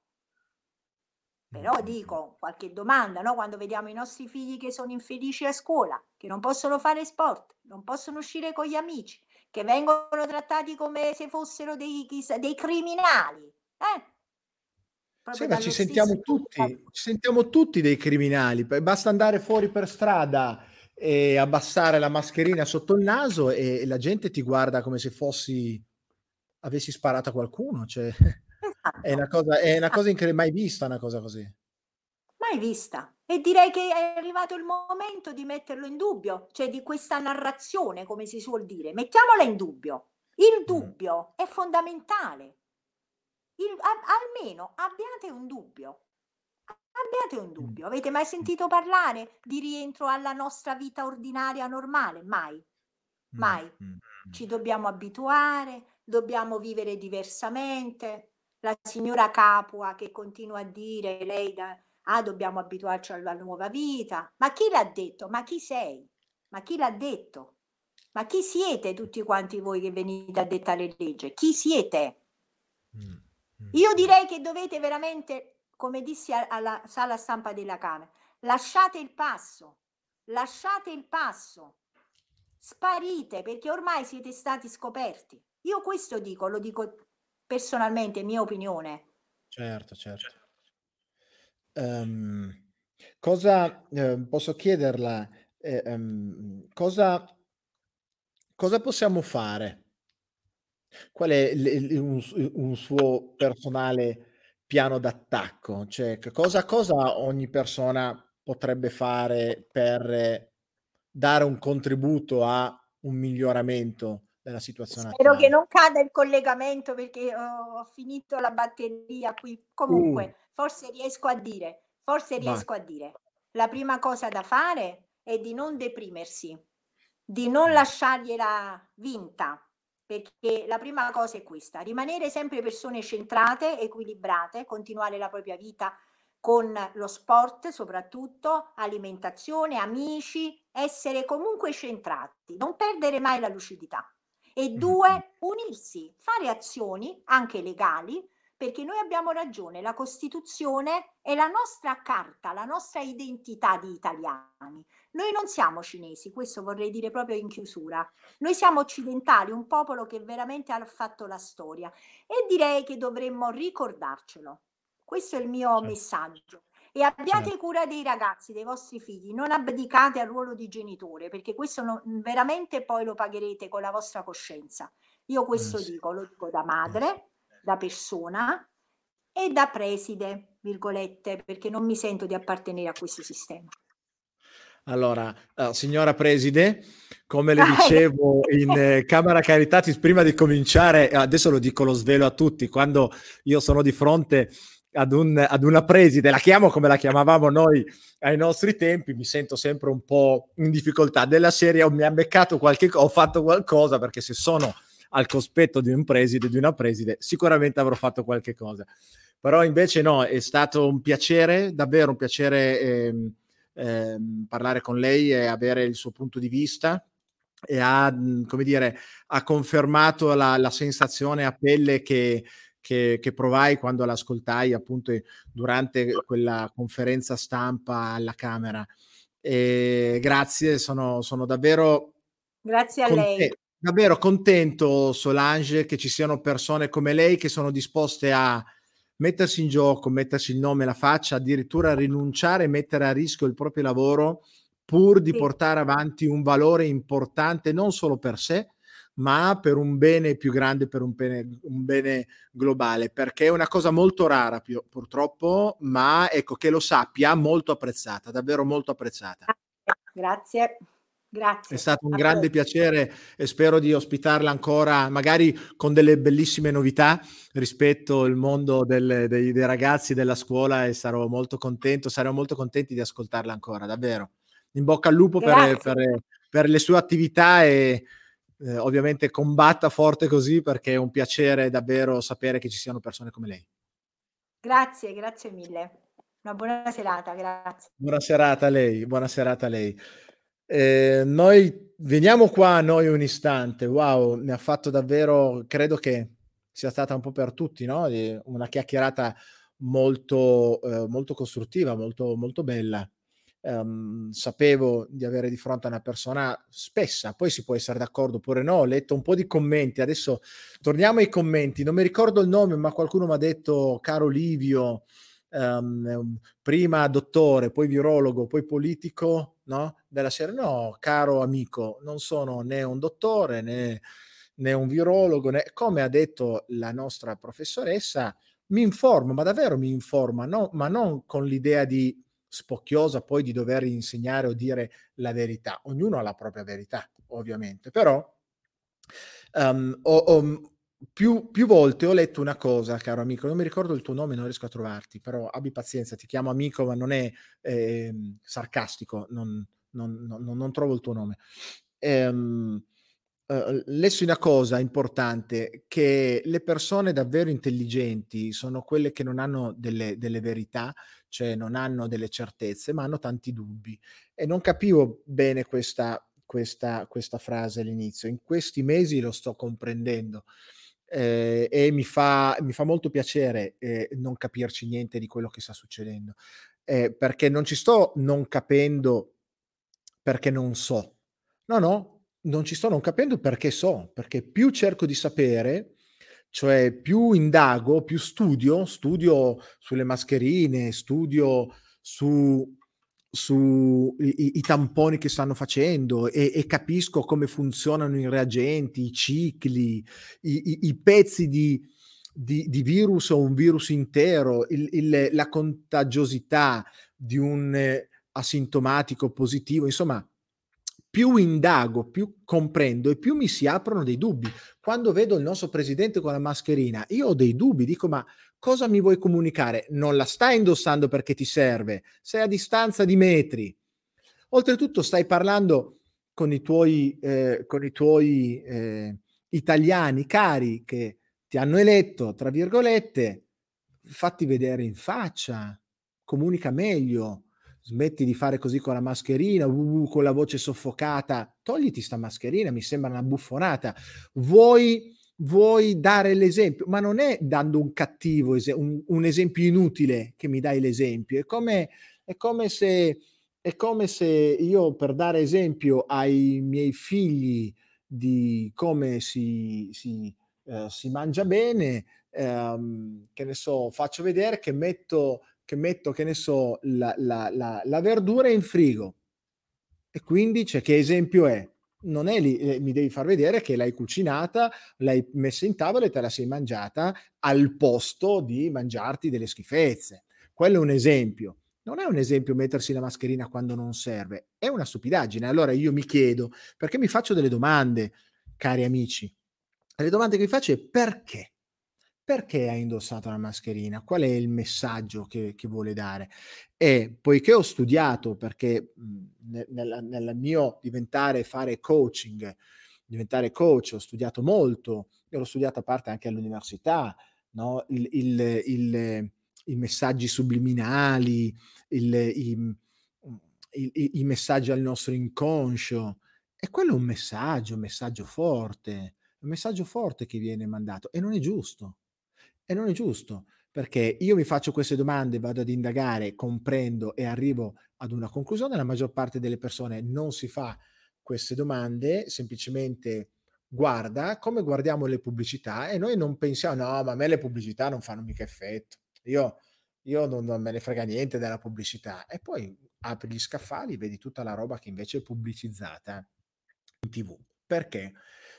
Però dico, qualche domanda, no, quando vediamo i nostri figli che sono infelici a scuola, che non possono fare sport, non possono uscire con gli amici, che vengono trattati come se fossero dei chissà dei criminali, eh? Sì, ma ci sentiamo tutti ci sentiamo tutti dei criminali. Basta andare fuori per strada e abbassare la mascherina sotto il naso e la gente ti guarda come se fossi avessi sparato a qualcuno, cioè <laughs> è una Esatto, cosa è una cosa incre mai vista una cosa così. Mai vista. E direi che è arrivato il momento di metterlo in dubbio, cioè di questa narrazione, come si suol dire. Mettiamola in dubbio. Il Mh. dubbio è fondamentale. Il a almeno abbiate un dubbio. Abbiate un Mh. dubbio. Avete mai sentito parlare di rientro alla nostra vita ordinaria normale? Mai. Mai. mh. Ci dobbiamo abituare, dobbiamo vivere diversamente. La signora Capua che continua a dire lei da "Ah, dobbiamo abituarci alla nuova vita". Ma chi l'ha detto? Ma chi sei? Ma chi l'ha detto? Ma chi siete tutti quanti voi che venite a dettare legge? Chi siete? Mh, Io direi che dovete veramente, come dissi alla sala stampa della Camera, lasciate il passo, lasciate il passo. Sparite, perché ormai siete stati scoperti. Io questo dico, lo dico personalmente, mia opinione. Certo, certo. Ehm, cosa, ehm, posso chiederla, e ehm, cosa cosa possiamo fare? Qual è il il un un suo personale piano d'attacco? Cioè, che cosa cosa ogni persona potrebbe fare per dare un contributo a un miglioramento della situazione Spero che attuale? non cada il collegamento perché ho finito la batteria qui. Uh. Comunque, forse riesco a dire forse riesco a dire. La prima cosa da fare è di non deprimersi, di non Mh. lasciargliela vinta, perché la prima cosa è questa: rimanere sempre persone centrate, equilibrate, continuare la propria vita con lo sport soprattutto, alimentazione, amici, essere comunque centrati, non perdere mai la lucidità. E due, unirsi, fare azioni anche legali, perché noi abbiamo ragione, la Costituzione è la nostra carta, la nostra identità di italiani. Noi non siamo cinesi, questo vorrei dire proprio in chiusura. Noi siamo occidentali, un popolo che veramente ha fatto la storia e direi che dovremmo ricordarcelo. Questo è il mio messaggio e abbiate cura dei ragazzi, dei vostri figli, non abdicate al ruolo di genitore, perché questo non, veramente poi lo pagherete con la vostra coscienza. Io questo dico, lo dico da madre. Da persona e da preside, virgolette, perché non mi sento di appartenere a questo sistema. Allora, uh, signora Preside, come le dicevo in eh, Camera Caritatis prima di cominciare, adesso lo dico, lo svelo a tutti, quando io sono di fronte ad, un, ad una preside, la chiamo come la chiamavamo noi ai nostri tempi, mi sento sempre un po' in difficoltà. Della serie o mi ha beccato qualche cosa, ho fatto qualcosa, perché se sono al cospetto di un preside, di una preside, sicuramente avrò fatto qualche cosa. Però invece no, è stato un piacere, davvero un piacere eh, eh, parlare con lei e avere il suo punto di vista e ha, come dire, ha confermato la, la sensazione a pelle che, che, che provai quando l'ascoltai appunto durante quella conferenza stampa alla Camera. E grazie, sono, sono davvero... Grazie a lei. Davvero contento, Solange, che ci siano persone come lei che sono disposte a mettersi in gioco, mettersi il nome e la faccia, addirittura rinunciare e mettere a rischio il proprio lavoro pur di sì. portare avanti un valore importante non solo per sé, ma per un bene più grande, per un bene, un bene globale, perché è una cosa molto rara più, purtroppo, ma ecco che lo sappia, molto apprezzata, davvero molto apprezzata. Grazie. Grazie. È stato un grande piacere e spero di ospitarla ancora, magari con delle bellissime novità rispetto al mondo del, dei, dei, ragazzi della scuola e sarò molto contento, saremo molto contenti di ascoltarla ancora, davvero. In bocca al lupo per, per, per le sue attività e eh, ovviamente combatta forte così perché è un piacere davvero sapere che ci siano persone come lei. Grazie, grazie mille. Una buona serata, grazie. Buona serata a lei, buona serata a lei. Eh, noi veniamo qua noi un istante, wow, mi ha fatto davvero, credo che sia stata un po' per tutti, no? Una chiacchierata molto, eh, molto costruttiva, molto, molto bella. Um, sapevo di avere di fronte a una persona spessa, poi si può essere d'accordo oppure no, ho letto un po' di commenti, adesso torniamo ai commenti, non mi ricordo il nome, ma qualcuno mi ha detto, caro Livio, um, prima dottore, poi virologo, poi politico, no? Della serie, no, caro amico, non sono né un dottore né, né un virologo, né, come ha detto la nostra professoressa, mi informo, ma davvero mi informa, no? ma non con l'idea di spocchiosa poi di dover insegnare o dire la verità. Ognuno ha la propria verità, ovviamente, però um, ho, ho, più, più, volte ho letto una cosa, caro amico, non mi ricordo il tuo nome, non riesco a trovarti, però abbi pazienza, ti chiamo amico, ma non è eh, sarcastico, non, non, non, non, trovo il tuo nome. Um, Uh, lessi una cosa importante, che le persone davvero intelligenti sono quelle che non hanno delle, delle verità, cioè non hanno delle certezze, ma hanno tanti dubbi. E non capivo bene questa, questa, questa frase all'inizio. In questi mesi lo sto comprendendo. Eh, e mi fa, mi fa, molto piacere eh, non capirci niente di quello che sta succedendo, eh, perché non ci sto non capendo perché non so. No, no, non ci sto non capendo perché so, perché più cerco di sapere, cioè più indago, più studio, studio sulle mascherine, studio su, su i, i, tamponi che stanno facendo e, e, capisco come funzionano i reagenti, i cicli, i, i, i pezzi di, di, di, virus o un virus intero, il, il, la contagiosità di un eh, asintomatico positivo, insomma più indago, più comprendo e più mi si aprono dei dubbi. Quando vedo il nostro presidente con la mascherina, io ho dei dubbi, dico ma cosa mi vuoi comunicare? Non la stai indossando perché ti serve, sei a distanza di metri. Oltretutto stai parlando con i tuoi, eh, con i tuoi eh, italiani cari che ti hanno eletto, tra virgolette, fatti vedere in faccia, comunica meglio, smetti di fare così con la mascherina, uh, con la voce soffocata, togliti sta mascherina, mi sembra una buffonata. Vuoi, vuoi dare l'esempio, ma non è dando un cattivo esempio, un, un, esempio inutile che mi dai l'esempio, è come, è come se è come se io per dare esempio ai miei figli di come si, si, eh, si mangia bene, ehm, che ne so, faccio vedere che metto, che, metto, che ne so, la, la, la, la verdura in frigo. E quindi, cioè, che esempio è? Non è lì, eh, mi devi far vedere che l'hai cucinata, l'hai messa in tavola e te la sei mangiata al posto di mangiarti delle schifezze. Quello è un esempio non è un esempio mettersi la mascherina quando non serve, è una stupidaggine. Allora io mi chiedo, perché mi faccio delle domande, cari amici. Le domande che vi faccio è perché? Perché ha indossato la mascherina? Qual è il messaggio che, che vuole dare? E poiché ho studiato, perché nel, nel mio diventare, fare coaching, diventare coach, ho studiato molto, e l'ho studiato a parte anche all'università, no? il, il, il i messaggi subliminali, il, i, mhmm, i, i, messaggi al nostro inconscio. E quello è un messaggio, un messaggio forte, un messaggio forte che viene mandato e non è giusto. E non è giusto perché io mi faccio queste domande, vado ad indagare, comprendo e arrivo ad una conclusione. La maggior parte delle persone non si fa queste domande, semplicemente guarda come guardiamo le pubblicità e noi non pensiamo, no, ma a me le pubblicità non fanno mica effetto. Io, io non, non me ne frega niente della pubblicità. E poi apri gli scaffali, vedi tutta la roba che invece è pubblicizzata in tv. Perché?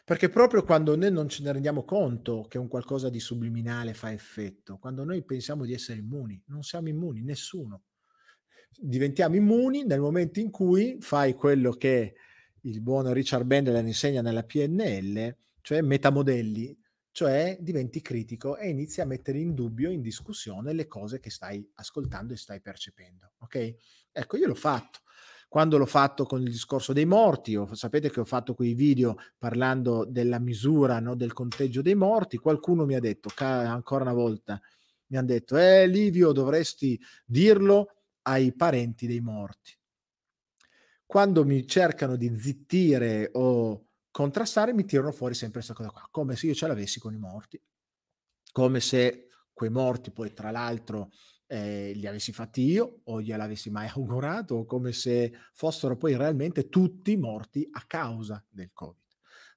Perché proprio quando noi non ce ne rendiamo conto che un qualcosa di subliminale fa effetto, quando noi pensiamo di essere immuni, non siamo immuni, nessuno. Diventiamo immuni nel momento in cui fai quello che il buon Richard Bandler insegna nella PNL, cioè metamodelli, cioè diventi critico e inizi a mettere in dubbio, in discussione le cose che stai ascoltando e stai percependo. Ok? Ecco, io l'ho fatto. Quando l'ho fatto con il discorso dei morti, o, sapete che ho fatto quei video parlando della misura no, del conteggio dei morti, qualcuno mi ha detto, ancora una volta, mi hanno detto, eh Livio, dovresti dirlo ai parenti dei morti. Quando mi cercano di zittire o contrastare mi tirano fuori sempre questa cosa qua, come se io ce l'avessi con i morti, come se quei morti poi tra l'altro eh, li avessi fatti io o gliel'avessi mai <laughs> augurato, come se fossero poi realmente tutti morti a causa del Covid.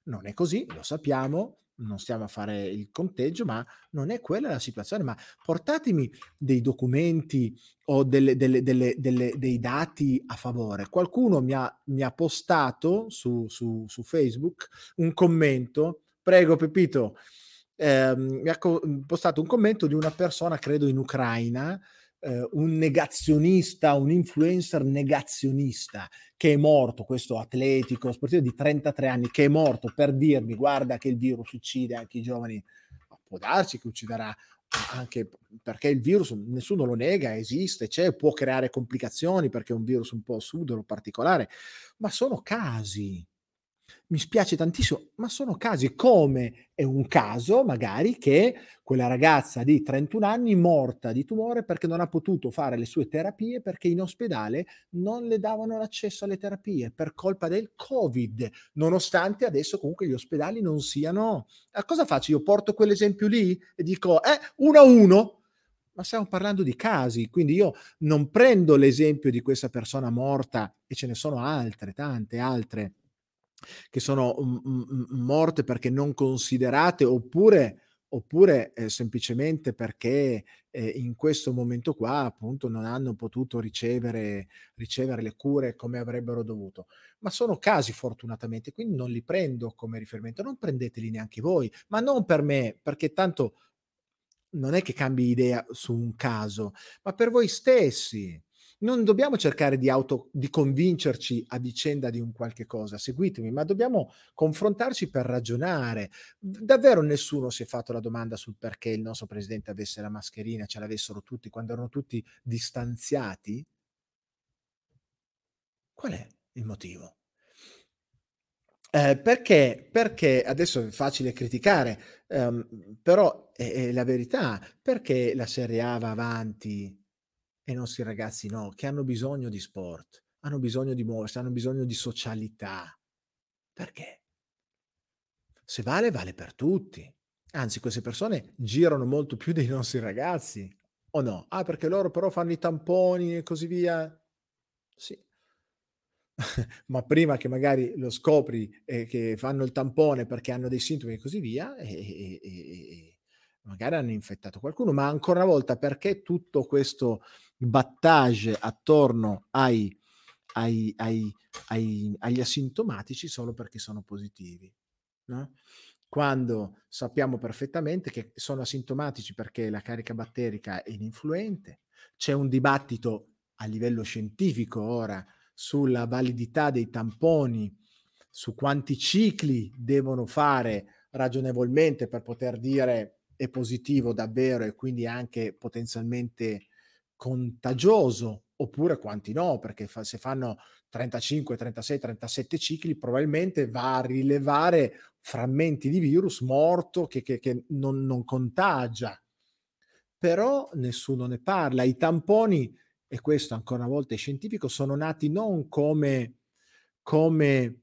Non è così, lo sappiamo, non stiamo a fare il conteggio, ma non è quella la situazione. Ma portatemi dei documenti o delle, delle, delle, dei dati a favore. Qualcuno mi ha, mi ha postato su, su, su, Facebook un commento. Prego, Pepito. Eh, mi ha postato un commento di una persona, credo in Ucraina, eh, un negazionista, un influencer negazionista che è morto, questo atletico sportivo di 33 anni, che è morto per dirmi guarda che il virus uccide anche i giovani, può darsi che ucciderà anche perché il virus nessuno lo nega, esiste, c'è, può creare complicazioni perché è un virus un po' subdolo, particolare, ma sono casi mi spiace tantissimo, ma sono casi come è un caso magari che quella ragazza di 31 anni morta di tumore perché non ha potuto fare le sue terapie perché in ospedale non le davano l'accesso alle terapie per colpa del Covid, nonostante adesso comunque gli ospedali non siano... A cosa faccio? Io porto quell'esempio lì e dico, eh, uno a uno, ma stiamo parlando di casi, quindi io non prendo l'esempio di questa persona morta e ce ne sono altre, tante altre che sono m- m- morte perché non considerate oppure, oppure eh, semplicemente perché eh, in questo momento qua appunto non hanno potuto ricevere, ricevere le cure come avrebbero dovuto. Ma sono casi fortunatamente, quindi non li prendo come riferimento, non prendeteli neanche voi, ma non per me, perché tanto non è che cambi idea su un caso, ma per voi stessi non dobbiamo cercare di, auto, di convincerci a vicenda di un qualche cosa, seguitemi, ma dobbiamo confrontarci per ragionare. Davvero nessuno si è fatto la domanda sul perché il nostro presidente avesse la mascherina, ce l'avessero tutti quando erano tutti distanziati? Qual è il motivo? Eh, perché, perché adesso è facile criticare, ehm, però è, è la verità, perché la Serie A va avanti i nostri ragazzi no, che hanno bisogno di sport, hanno bisogno di muoversi, hanno bisogno di socialità. Perché? Se vale, vale per tutti. Anzi, queste persone girano molto più dei nostri ragazzi, o no? Ah, perché loro però fanno i tamponi e così via. Sì. <laughs> Ma prima che magari lo scopri eh, che fanno il tampone perché hanno dei sintomi e così via, e, e, e, magari hanno infettato qualcuno. Ma ancora una volta, perché tutto questo battage attorno ai, ai, ai, agli asintomatici solo perché sono positivi? No? Quando sappiamo perfettamente che sono asintomatici perché la carica batterica è ininfluente, c'è un dibattito a livello scientifico ora sulla validità dei tamponi, su quanti cicli devono fare ragionevolmente per poter dire è positivo davvero e quindi anche potenzialmente contagioso, oppure quanti no, perché fa, se fanno 35, 36, 37 cicli probabilmente va a rilevare frammenti di virus morto che, che, che non, non contagia. Però nessuno ne parla. I tamponi, e questo ancora una volta è scientifico, sono nati non come, come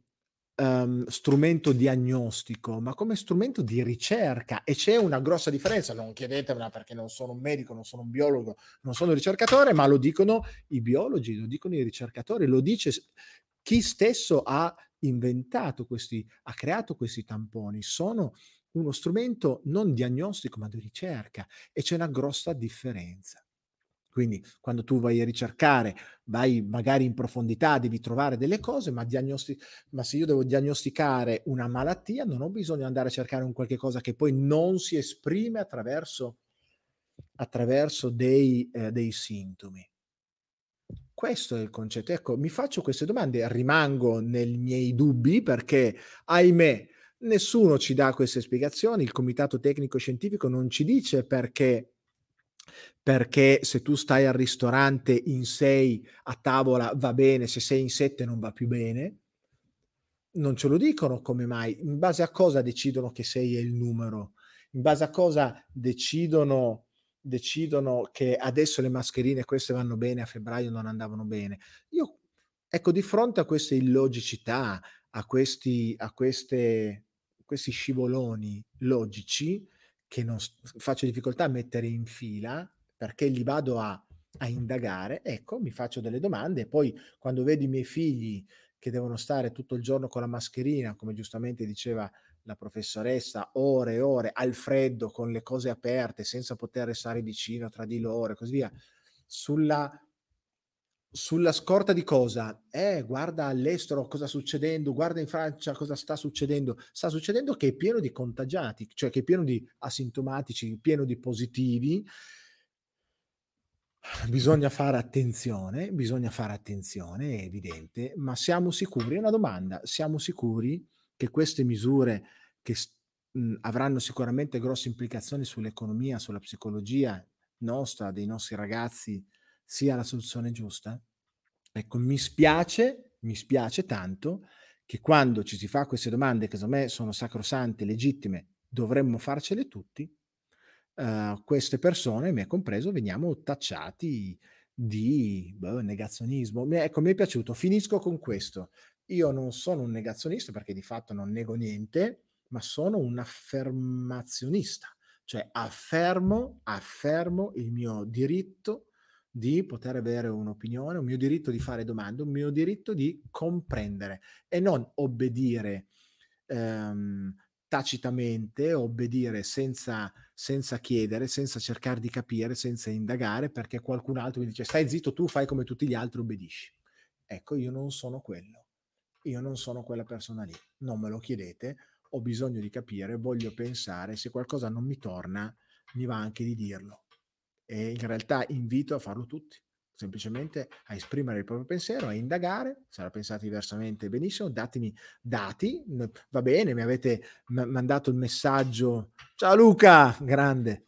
um, strumento diagnostico, ma come strumento di ricerca e c'è una grossa differenza. Non chiedetemela perché non sono un medico, non sono un biologo, non sono un ricercatore, ma lo dicono i biologi, lo dicono i ricercatori, lo dice chi stesso ha inventato questi, ha creato questi tamponi. Sono uno strumento non diagnostico, ma di ricerca e c'è una grossa differenza. Quindi quando tu vai a ricercare, vai magari in profondità, devi trovare delle cose, ma, diagnosti- ma se io devo diagnosticare una malattia, non ho bisogno di andare a cercare un qualche cosa che poi non si esprime attraverso, attraverso dei, eh, dei sintomi. Questo è il concetto. Ecco, mi faccio queste domande, rimango nei miei dubbi perché, ahimè, nessuno ci dà queste spiegazioni, il comitato tecnico scientifico non ci dice perché perché se tu stai al ristorante in sei a tavola va bene, se sei in sette non va più bene. Non ce lo dicono come mai, in base a cosa decidono che sei è il numero, in base a cosa decidono, decidono che adesso le mascherine queste vanno bene, a febbraio non andavano bene. Io, ecco, di fronte a queste illogicità, a questi, a queste, questi scivoloni logici, che non faccio difficoltà a mettere in fila perché li vado a, a indagare, ecco, mi faccio delle domande e poi quando vedo i miei figli che devono stare tutto il giorno con la mascherina, come giustamente diceva la professoressa, ore e ore al freddo, con le cose aperte, senza poter restare vicino tra di loro e così via, sulla sulla scorta di cosa? Eh, guarda all'estero cosa sta succedendo, guarda in Francia cosa sta succedendo. Sta succedendo che è pieno di contagiati, cioè che è pieno di asintomatici, pieno di positivi. Bisogna fare attenzione, bisogna fare attenzione, è evidente, ma siamo sicuri? È una domanda, siamo sicuri che queste misure che mh, avranno sicuramente grosse implicazioni sull'economia, sulla psicologia nostra, dei nostri ragazzi, sia la soluzione giusta? Ecco, mi spiace, mi spiace tanto che quando ci si fa queste domande, che secondo me sono sacrosante, legittime, dovremmo farcele tutti, uh, queste persone, me compreso, veniamo tacciati di boh, negazionismo. Ecco, mi è piaciuto. Finisco con questo. Io non sono un negazionista perché di fatto non nego niente, ma sono un affermazionista, cioè affermo, affermo il mio diritto di poter avere un'opinione, un mio diritto di fare domande, un mio diritto di comprendere e non obbedire ehm, tacitamente, obbedire senza, senza chiedere, senza cercare di capire, senza indagare, perché qualcun altro mi dice stai zitto tu, fai come tutti gli altri, obbedisci. Ecco, io non sono quello, io non sono quella persona lì, non me lo chiedete, ho bisogno di capire, voglio pensare, se qualcosa non mi torna, mi va anche di dirlo e in realtà invito a farlo tutti, semplicemente a esprimere il proprio pensiero, a indagare, se la pensate diversamente benissimo, datemi dati, va bene, mi avete mandato il messaggio, ciao Luca, grande,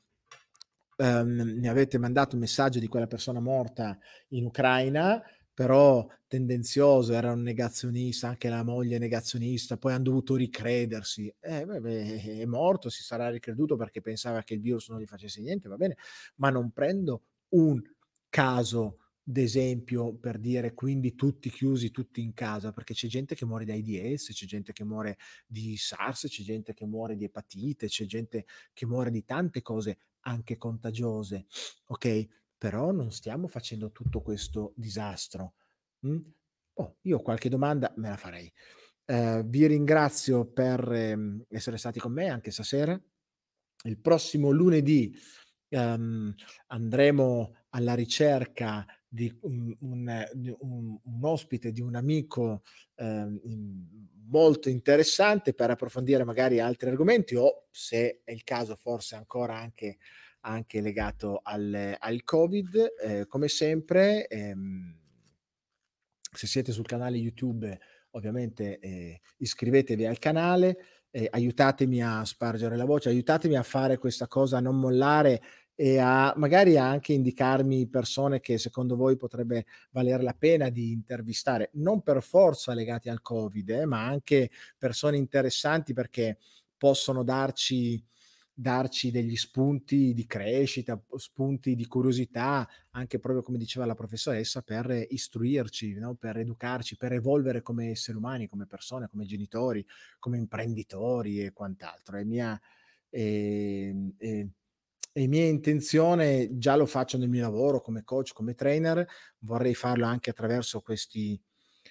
um, mi avete mandato il messaggio di quella persona morta in Ucraina, però tendenzioso, era un negazionista, anche la moglie negazionista, poi hanno dovuto ricredersi. Eh, beh, è morto, si sarà ricreduto perché pensava che il virus non gli facesse niente, va bene, ma non prendo un caso d'esempio per dire quindi tutti chiusi, tutti in casa, perché c'è gente che muore da AIDS, c'è gente che muore di SARS, c'è gente che muore di epatite, c'è gente che muore di tante cose anche contagiose, ok? Però non stiamo facendo tutto questo disastro. Mm? Oh, io qualche domanda me la farei. Uh, vi ringrazio per um, essere stati con me anche stasera. Il prossimo lunedì um, andremo alla ricerca di un, un, un, un, ospite, di un amico eh, molto interessante per approfondire magari altri argomenti o se è il caso forse ancora anche, anche legato al, al Covid. Eh, come sempre, ehm, se siete sul canale YouTube ovviamente eh, iscrivetevi al canale, eh, aiutatemi a spargere la voce, aiutatemi a fare questa cosa, a non mollare e a magari anche indicarmi persone che secondo voi potrebbe valere la pena di intervistare, non per forza legati al Covid, eh, ma anche persone interessanti perché possono darci darci degli spunti di crescita, spunti di curiosità, anche proprio come diceva la professoressa, per istruirci, no? per educarci, per evolvere come esseri umani, come persone, come genitori, come imprenditori e quant'altro. È mia, è, è, è mia intenzione, già lo faccio nel mio lavoro come coach, come trainer, vorrei farlo anche attraverso questi,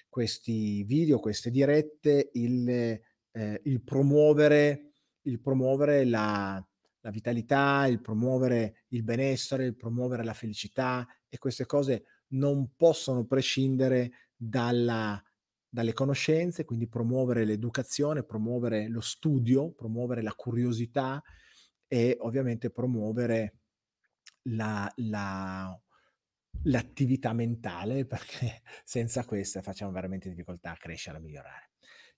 questi video, queste dirette, il, eh, il promuovere, il promuovere la, la vitalità, il promuovere il benessere, il promuovere la felicità e queste cose non possono prescindere dalla, dalle conoscenze, quindi promuovere l'educazione, promuovere lo studio, promuovere la curiosità, e ovviamente promuovere la, la, l'attività mentale <laughs> perché senza questa facciamo veramente difficoltà a crescere, a migliorare.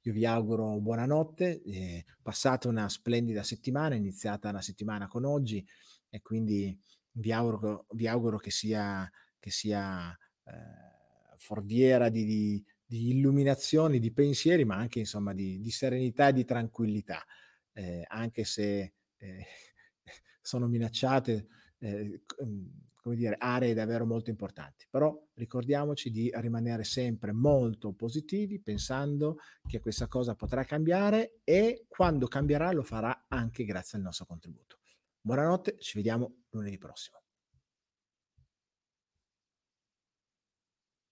Io vi auguro buonanotte, eh, passate una splendida settimana, iniziata una settimana con oggi e quindi vi auguro, vi auguro che sia, che sia eh, forviera di, di, di, illuminazioni, di pensieri, ma anche insomma di, di serenità e di tranquillità, eh, anche se eh, <laughs> sono minacciate, eh, come dire, aree davvero molto importanti. Però ricordiamoci di rimanere sempre molto positivi, pensando che questa cosa potrà cambiare e quando cambierà lo farà anche grazie al nostro contributo. Buonanotte, ci vediamo lunedì prossimo.